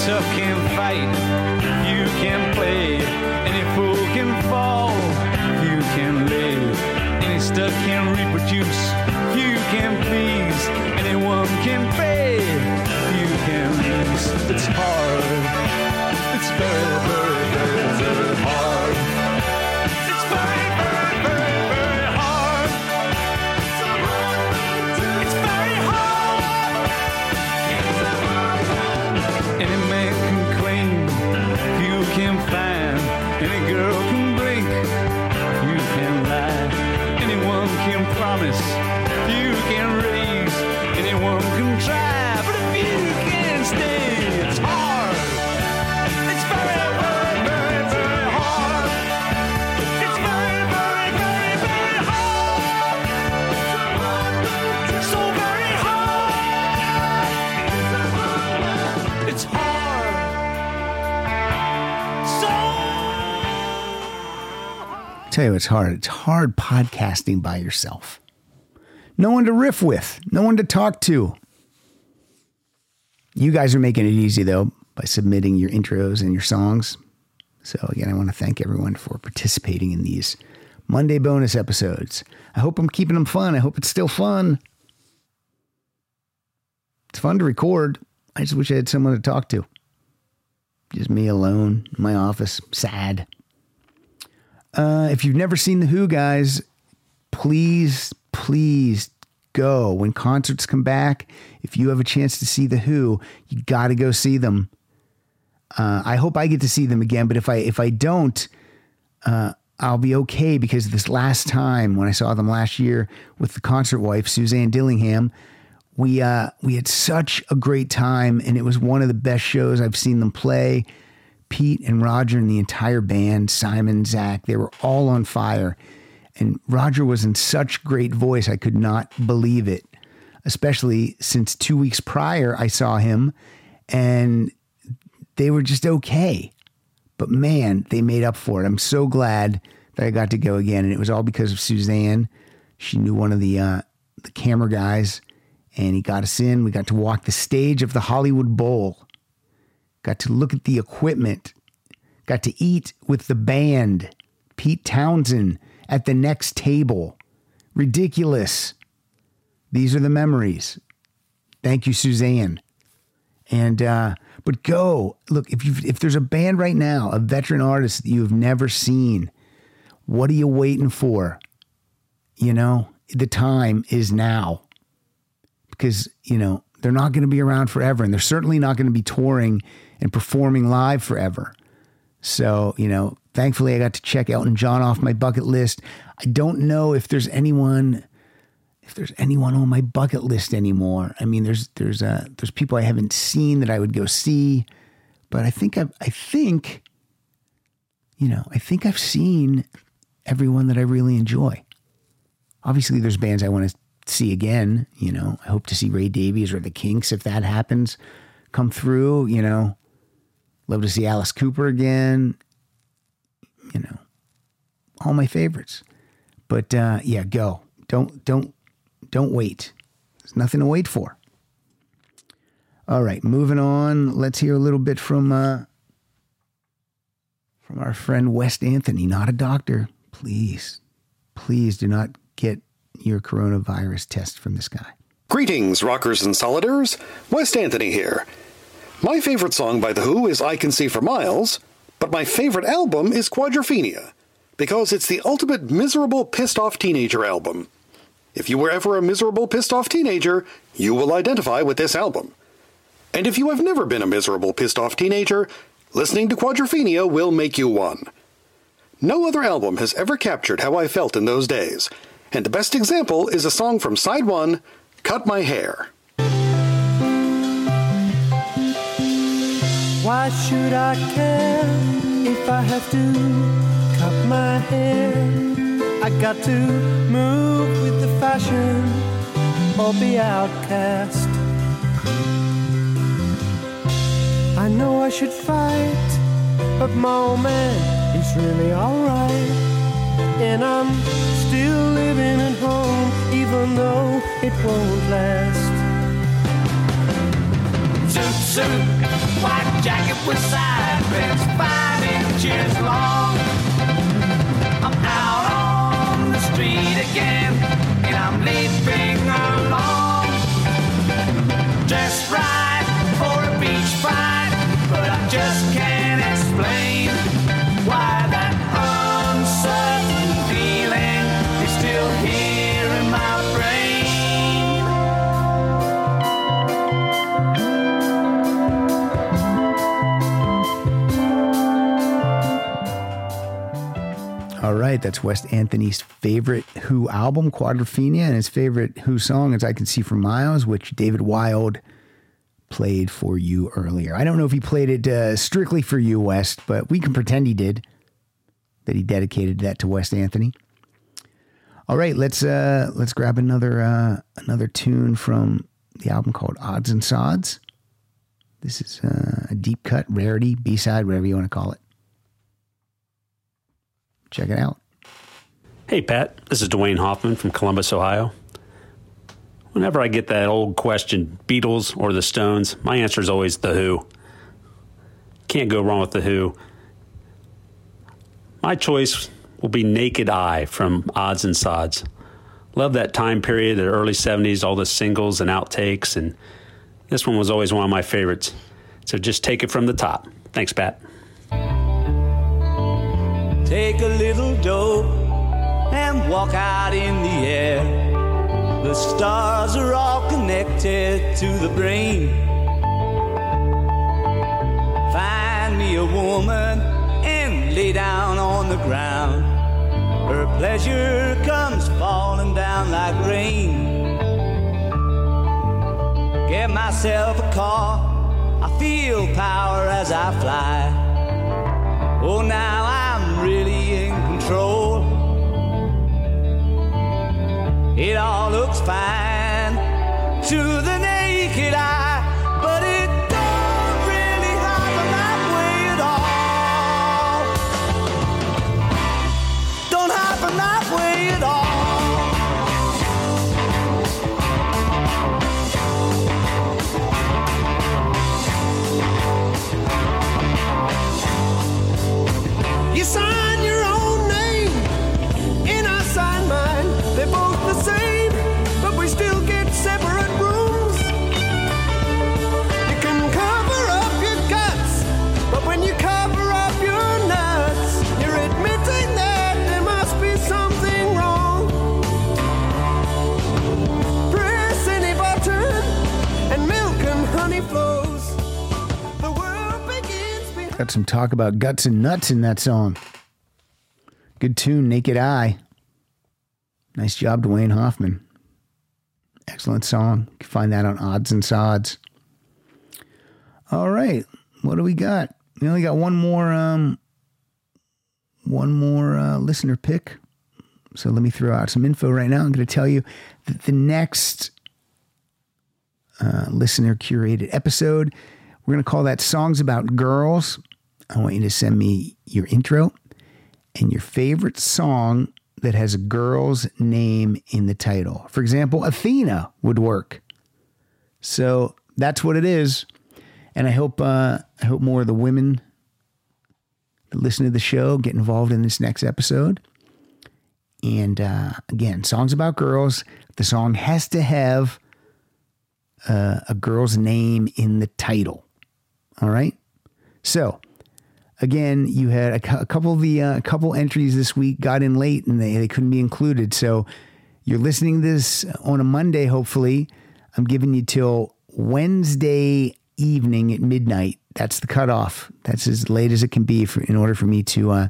[SPEAKER 17] Tough can fight, you can play. Any fool can fall, you can live. Any stuff can reproduce, you can please. Anyone can pay, you can lease. It's hard, it's very, very, very, very hard. Promise, you can raise. Anyone can try,
[SPEAKER 3] Tell you it's hard. It's hard podcasting by yourself. No one to riff with, no one to talk to. You guys are making it easy though by submitting your intros and your songs. So again, I want to thank everyone for participating in these Monday bonus episodes. I hope I'm keeping them fun. I hope it's still fun. It's fun to record. I just wish I had someone to talk to. Just me alone in my office, sad. Uh, if you've never seen The Who, guys, please, please go. When concerts come back, if you have a chance to see The Who, you got to go see them. Uh, I hope I get to see them again, but if I if I don't, uh, I'll be okay because this last time when I saw them last year with the concert wife Suzanne Dillingham, we uh, we had such a great time, and it was one of the best shows I've seen them play. Pete and Roger and the entire band, Simon, Zak, they were all on fire. And Roger was in such great voice, I could not believe it, especially since two weeks prior I saw him and they were just okay. But man, they made up for it. I'm so glad that I got to go again. And it was all because of Suzanne. She knew one of the, uh, the camera guys and he got us in. We got to walk the stage of the Hollywood Bowl got to look at the equipment, got to eat with the band, Pete Townshend at the next table. Ridiculous. These are the memories. Thank you, Suzanne. And uh, but go look if you if there's a band right now, a veteran artist that you've never seen, what are you waiting for? You know, the time is now because you know they're not going to be around forever, and they're certainly not going to be touring and performing live forever. So, you know, thankfully I got to check Elton John off my bucket list. I don't know if there's anyone if there's anyone on my bucket list anymore. I mean, there's there's uh there's people I haven't seen that I would go see, but I think I've, I think you know, I think I've seen everyone that I really enjoy. Obviously, there's bands I want to see again. You know, I hope to see Ray Davies or the Kinks if that happens come through. You know, Love to see Alice Cooper again. You know, all my favorites. But uh, yeah, go. Don't don't don't wait. There's nothing to wait for. All right, moving on. Let's hear a little bit from uh, from our friend West Anthony. Not a doctor, please, please do not get your coronavirus test from this guy.
[SPEAKER 29] Greetings, rockers and soliders. West Anthony here. My favorite song by The Who is I Can See for Miles, but my favorite album is Quadrophenia, because it's the ultimate miserable, pissed off teenager album. If you were ever a miserable, pissed off teenager, you will identify with this album. And if you have never been a miserable, pissed off teenager, listening to Quadrophenia will make you one. No other album has ever captured how I felt in those days, and the best example is a song from Side 1, Cut My Hair.
[SPEAKER 2] Why should I care if I have to cut my hair? I got to move with the fashion or be outcast. I know I should fight, but my old man is really alright. And I'm still living at home, even though it won't last.
[SPEAKER 17] Suit, suit, white jacket with side pants, five inches long. I'm out on the street again, and I'm leaping along. Just right
[SPEAKER 3] All right, that's West Anthony's favorite Who album, Quadrophenia, and his favorite Who song is I Can See for Miles, which David Wild played for you earlier. I don't know if he played it uh, strictly for you, West, but we can pretend he did, that he dedicated that to West Anthony. All right, let's uh, let's grab another uh, another tune from the album called Odds and Sods. This is uh, a deep cut, rarity, B side, whatever you want to call it. Check it out.
[SPEAKER 30] Hey, Pat. This is Dwayne Hoffman from Columbus, Ohio. Whenever I get that old question, Beatles or the Stones, my answer is always The Who. Can't go wrong with The Who. My choice will be Naked Eye from Odds and Sods. Love that time period, the early 70s, all the singles and outtakes, and this one was always one of my favorites. So just take it from the top. Thanks, Pat.
[SPEAKER 31] Take a little dope, and walk out in the air. The stars are all connected to the brain. Find me a woman and lay down on the ground. Her pleasure comes falling down like rain. Get myself a car. I feel power as I fly. Oh, now I'm really in control. It all looks fine to the naked eye,
[SPEAKER 32] You
[SPEAKER 3] Got some talk about guts and nuts in that song. Good tune, Naked Eye. Nice job, Dwayne Hoffman. Excellent song. You can find that on Odds and Sods. All right, what do we got? We only got one more, um, one more uh, listener pick. So let me throw out some info right now. I'm going to tell you that the next uh, listener curated episode, we're going to call that Songs About Girls. I want you to send me your intro and your favorite song that has a girl's name in the title. For example, Athena would work. So that's what it is. And I hope uh, I hope more of the women that listen to the show get involved in this next episode. And uh, again, songs about girls. The song has to have uh, a girl's name in the title. All right. So again, you had a, a couple of the uh, couple entries this week got in late and they, they couldn't be included. So you're listening to this on a Monday, hopefully. I'm giving you till Wednesday evening at midnight. That's the cutoff. That's as late as it can be for in order for me to uh,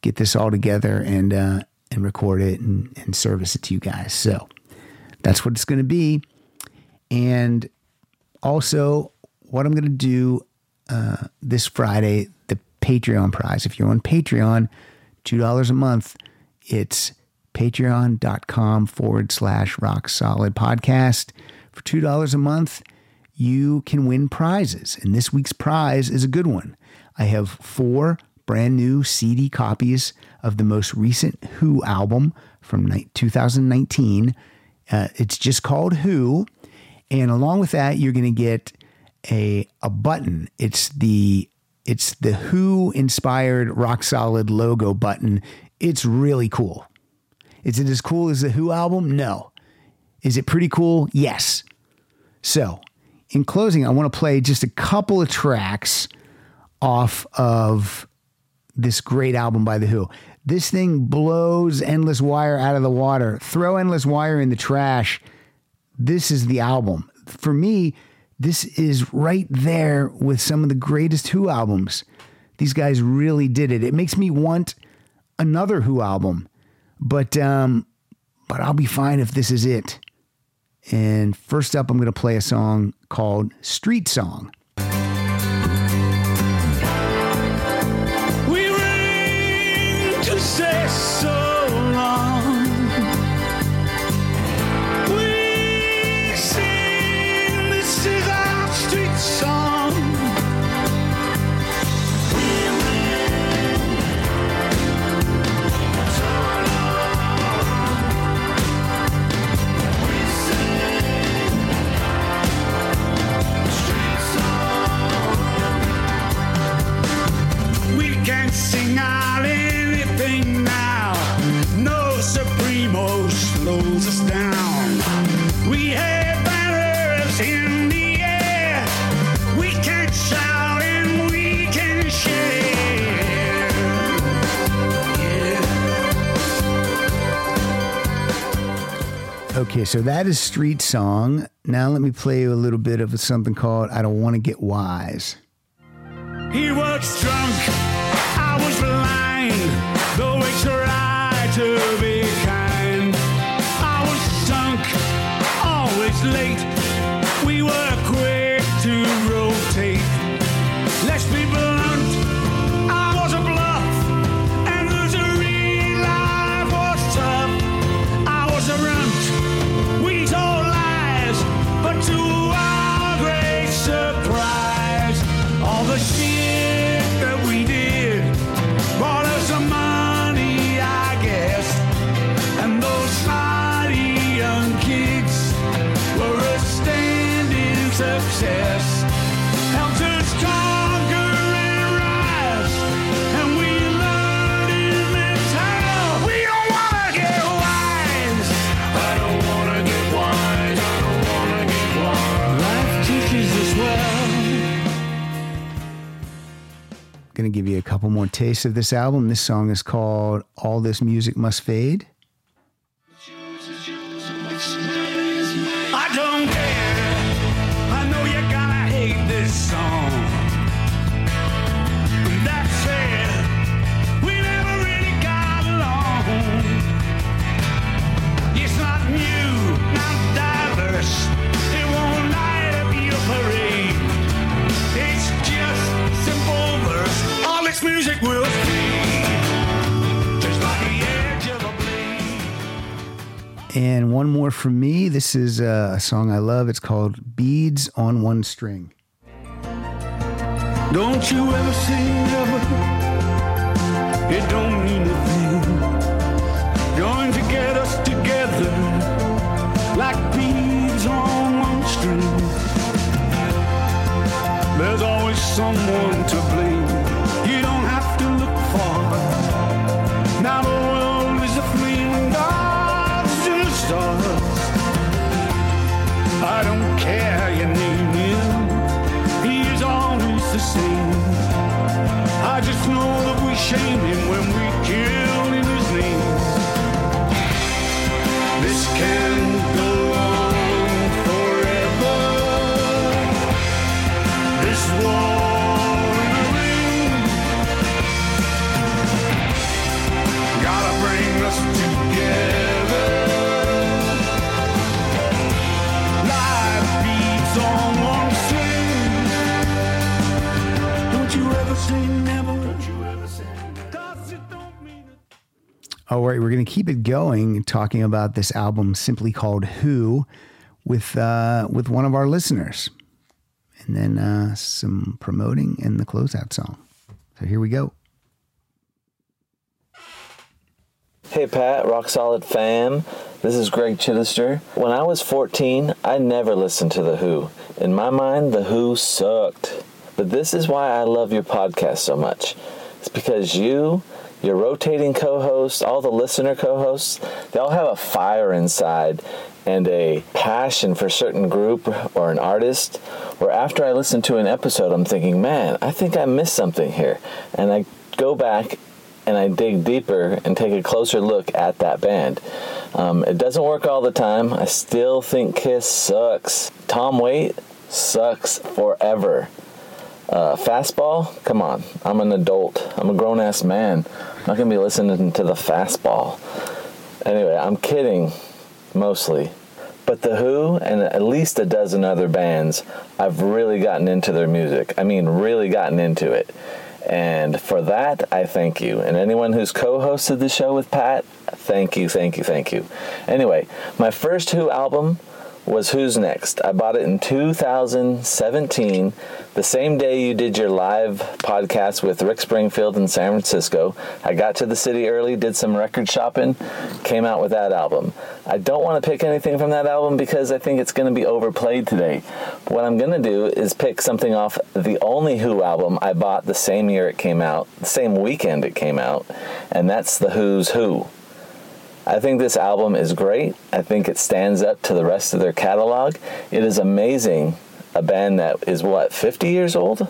[SPEAKER 3] get this all together and uh, and record it and, and service it to you guys. So that's what it's going to be. And also, what I'm going to do uh, this Friday, Patreon prize. If you're on Patreon, $2 a month, it's patreon.com forward slash rock solid podcast. For $2 a month, you can win prizes. And this week's prize is a good one. I have four brand new CD copies of the most recent Who album from 2019. Uh, it's just called Who. And along with that, you're going to get a a button. It's the it's the Who inspired rock solid logo button. It's really cool. Is it as cool as the Who album? No. Is it pretty cool? Yes. So, in closing, I want to play just a couple of tracks off of this great album by The Who. This thing blows Endless Wire out of the water. Throw Endless Wire in the trash. This is the album. For me, this is right there with some of the greatest Who albums. These guys really did it. It makes me want another Who album, but um, but I'll be fine if this is it. And first up, I'm going to play a song called Street Song. Okay, so that is Street Song. Now let me play you a little bit of something called I Don't Want to Get Wise.
[SPEAKER 17] He drunk,
[SPEAKER 3] tastes of this album. This song is called All This Music Must Fade. And one more from me. This is uh, a song I love. It's called Beads on One String.
[SPEAKER 17] Don't you ever say never. It don't mean a thing. Going to get us together like beads on one string. There's always someone to blame. Shame him when we kill in his name. This can
[SPEAKER 3] All right, we're going to keep it going, talking about this album simply called Who with, uh, with one of our listeners. And then uh, some promoting and the closeout song. So here we go.
[SPEAKER 33] Hey Pat, Rock Solid fam. This is Greg Chittister. When I was 14, I never listened to The Who. In my mind, The Who sucked. But this is why I love your podcast so much. It's because you, your rotating co hosts, all the listener co hosts, they all have a fire inside and a passion for a certain group or an artist. Where after I listen to an episode, I'm thinking, man, I think I missed something here. And I go back and I dig deeper and take a closer look at that band. Um, it doesn't work all the time. I still think Kiss sucks. Tom Waits sucks forever. Uh, fastball? Come on. I'm an adult. I'm a grown ass man. I'm not going to be listening to the fastball. Anyway, I'm kidding mostly. But The Who and at least a dozen other bands, I've really gotten into their music. I mean, really gotten into it. And for that, I thank you. And anyone who's co hosted the show with Pat, thank you, thank you, thank you. Anyway, my first Who album was Who's Next. I bought it in 2017, the same day you did your live podcast with Rick Springfield in San Francisco. I got to the city early, did some record shopping, came out with that album. I don't want to pick anything from that album because I think it's going to be overplayed today. What I'm going to do is pick something off the only Who album I bought the same year it came out, the same weekend it came out, and that's The Who's Who. I think this album is great. I think it stands up to the rest of their catalog. It is amazing. A band that is what, 50 years old?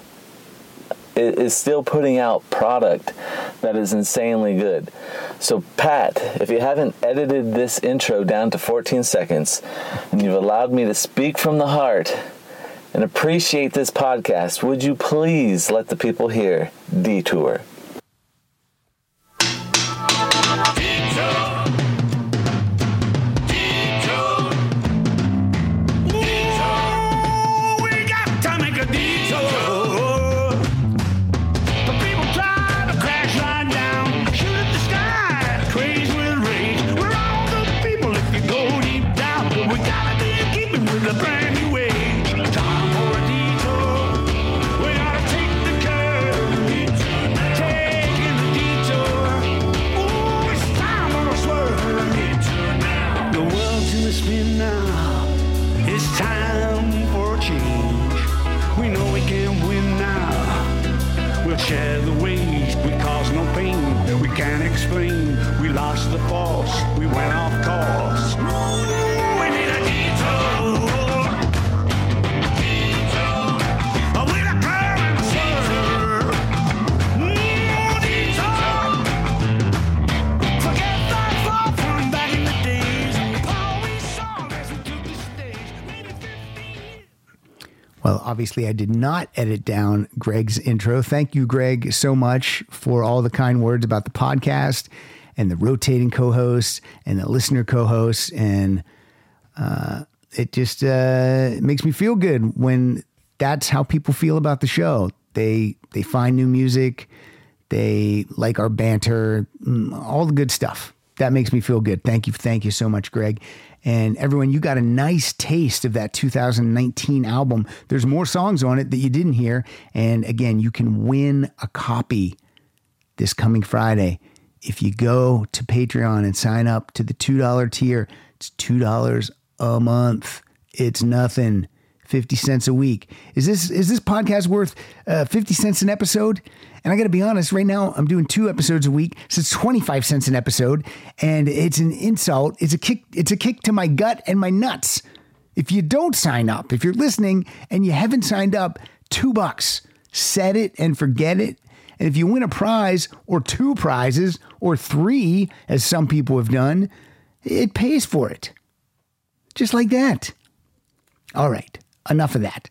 [SPEAKER 17] is still putting out product that is insanely good. So, Pat, if you haven't edited this intro down to 14 seconds and you've allowed me to speak from the heart and appreciate this podcast, would you please let the people hear Detour?
[SPEAKER 34] Well,
[SPEAKER 3] obviously, I did not edit down Greg's intro. Thank you, Greg, so much for all the kind words about the podcast and the rotating co hosts and the listener co hosts. And uh, it just uh, makes me feel good when that's how people feel about the show. They, they find new music, they like our banter, mm, all the good stuff. That makes me feel good. Thank you. Thank you so much, Greg. And everyone, you got a nice taste of that 2019 album. There's more songs on it that you didn't hear. And again, you can win a copy this coming Friday. If you go to Patreon and sign up to the $2 tier, it's $2 a month. It's nothing. 50 cents a week. Is this is this podcast worth uh, 50 cents an episode? And I got to be honest, right now I'm doing two episodes a week, so it's 25 cents an episode, and it's an insult. It's a kick. It's a kick to my gut and my nuts. If you don't sign up, if you're listening and you haven't signed up, two bucks. Set it and forget it. And if you win a prize or two prizes or three, as some people have done, it pays for it. Just like that. All right, enough of that.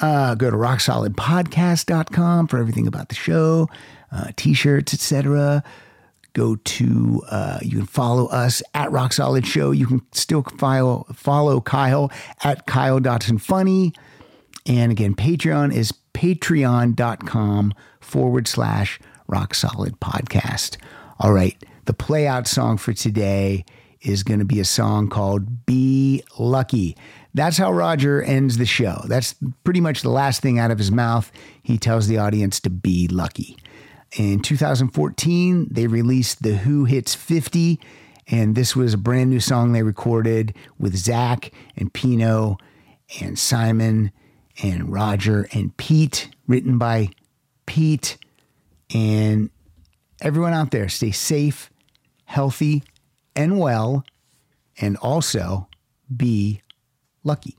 [SPEAKER 3] Uh, go to rocksolidpodcast.com for everything about the show, uh, t-shirts, etc. Go to uh, you can follow us at Rock Solid Show. You can still follow follow Kyle at Kyle Dotson Funny. And again, Patreon is patreon.com forward slash rock solid podcast. All right. The play out song for today is going to be a song called Be Lucky. That's how Roger ends the show. That's pretty much the last thing out of his mouth. He tells the audience to be lucky. In 2014, they released The Who Hits 50, and this was a brand new song they recorded with Zak and Pino and Simon and Roger and Pete, written by Pete. And everyone out there, stay safe, healthy, and well, and also be lucky.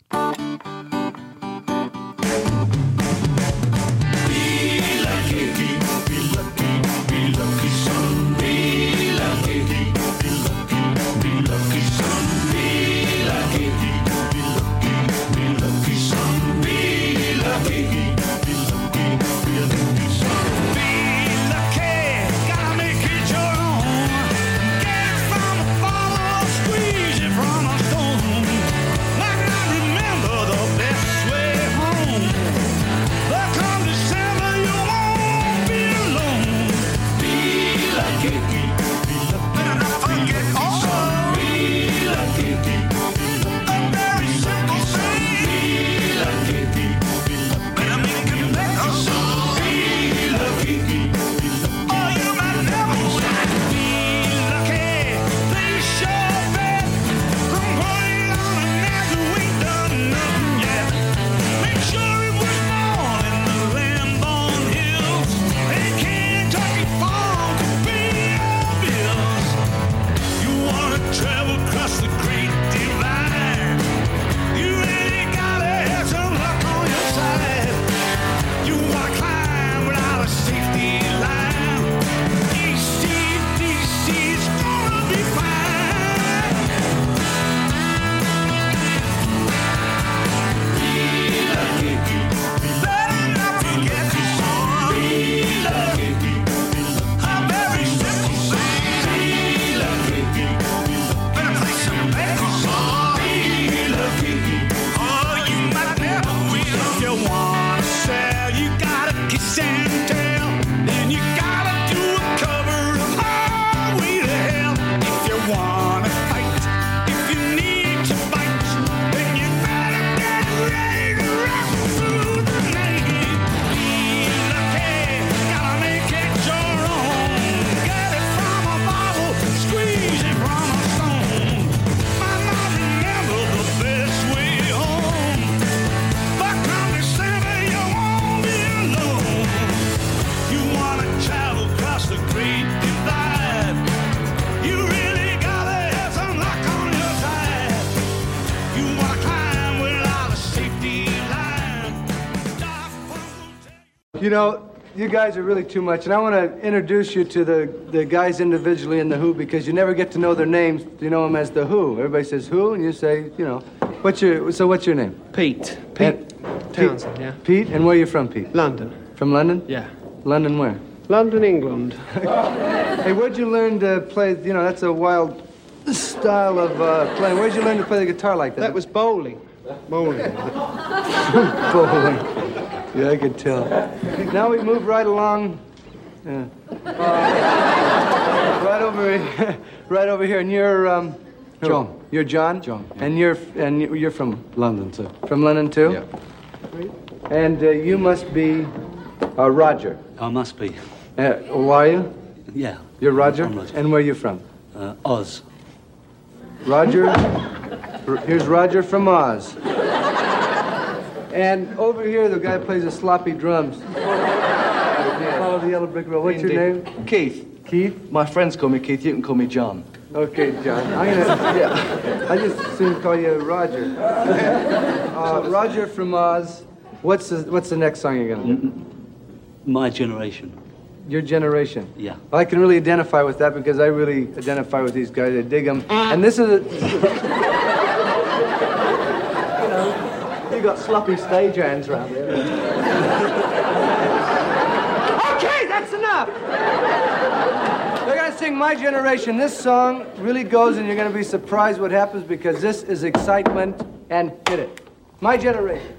[SPEAKER 35] You guys are really too much, and I want to introduce you to the, the guys individually in the Who because you never get to know their names. You know them as the Who. Everybody says Who, and you say, you know, what's your so what's your name?
[SPEAKER 36] Pete.
[SPEAKER 35] Pete
[SPEAKER 36] Townshend, yeah.
[SPEAKER 35] Pete, and where are you from, Pete?
[SPEAKER 36] London.
[SPEAKER 35] From London?
[SPEAKER 36] Yeah.
[SPEAKER 35] London where?
[SPEAKER 36] London, England.
[SPEAKER 35] hey, where'd you learn to play? You know, that's a wild style of uh, playing. Where'd you learn to play the guitar like that?
[SPEAKER 36] That was bowling. Bowling.
[SPEAKER 35] bowling. Yeah, I could tell. Now we move right along. Yeah. Uh, right over, here, right over here, and you're um.
[SPEAKER 36] John.
[SPEAKER 35] You're John.
[SPEAKER 36] John,
[SPEAKER 35] And you're and you're from
[SPEAKER 36] London, too.
[SPEAKER 35] from London too.
[SPEAKER 36] Yeah.
[SPEAKER 35] And uh, you must be uh, Roger.
[SPEAKER 37] I must be.
[SPEAKER 35] Uh, who are you?
[SPEAKER 37] Yeah.
[SPEAKER 35] You're Roger.
[SPEAKER 37] I'm Roger.
[SPEAKER 35] And where are you from?
[SPEAKER 37] Uh, Oz.
[SPEAKER 35] Roger. R- Here's Roger from Oz. And over here, the guy plays the sloppy drums. Follow the yellow brick road. What's your name?
[SPEAKER 37] Keith.
[SPEAKER 35] Keith.
[SPEAKER 37] My friends call me Keith. You can call me John.
[SPEAKER 35] Okay, John. I'm gonna. Yeah. I just soon call you Roger. Uh, Roger from Oz. What's the What's the next song you're gonna do?
[SPEAKER 37] My generation.
[SPEAKER 35] Your generation.
[SPEAKER 37] Yeah.
[SPEAKER 35] Well, I can really identify with that because I really identify with these guys. I dig them. And this is a.
[SPEAKER 37] You got sloppy stage hands round there.
[SPEAKER 35] Okay, that's enough. They're gonna sing My Generation. This song really goes, and you're gonna be surprised what happens because this is excitement and hit it. My Generation.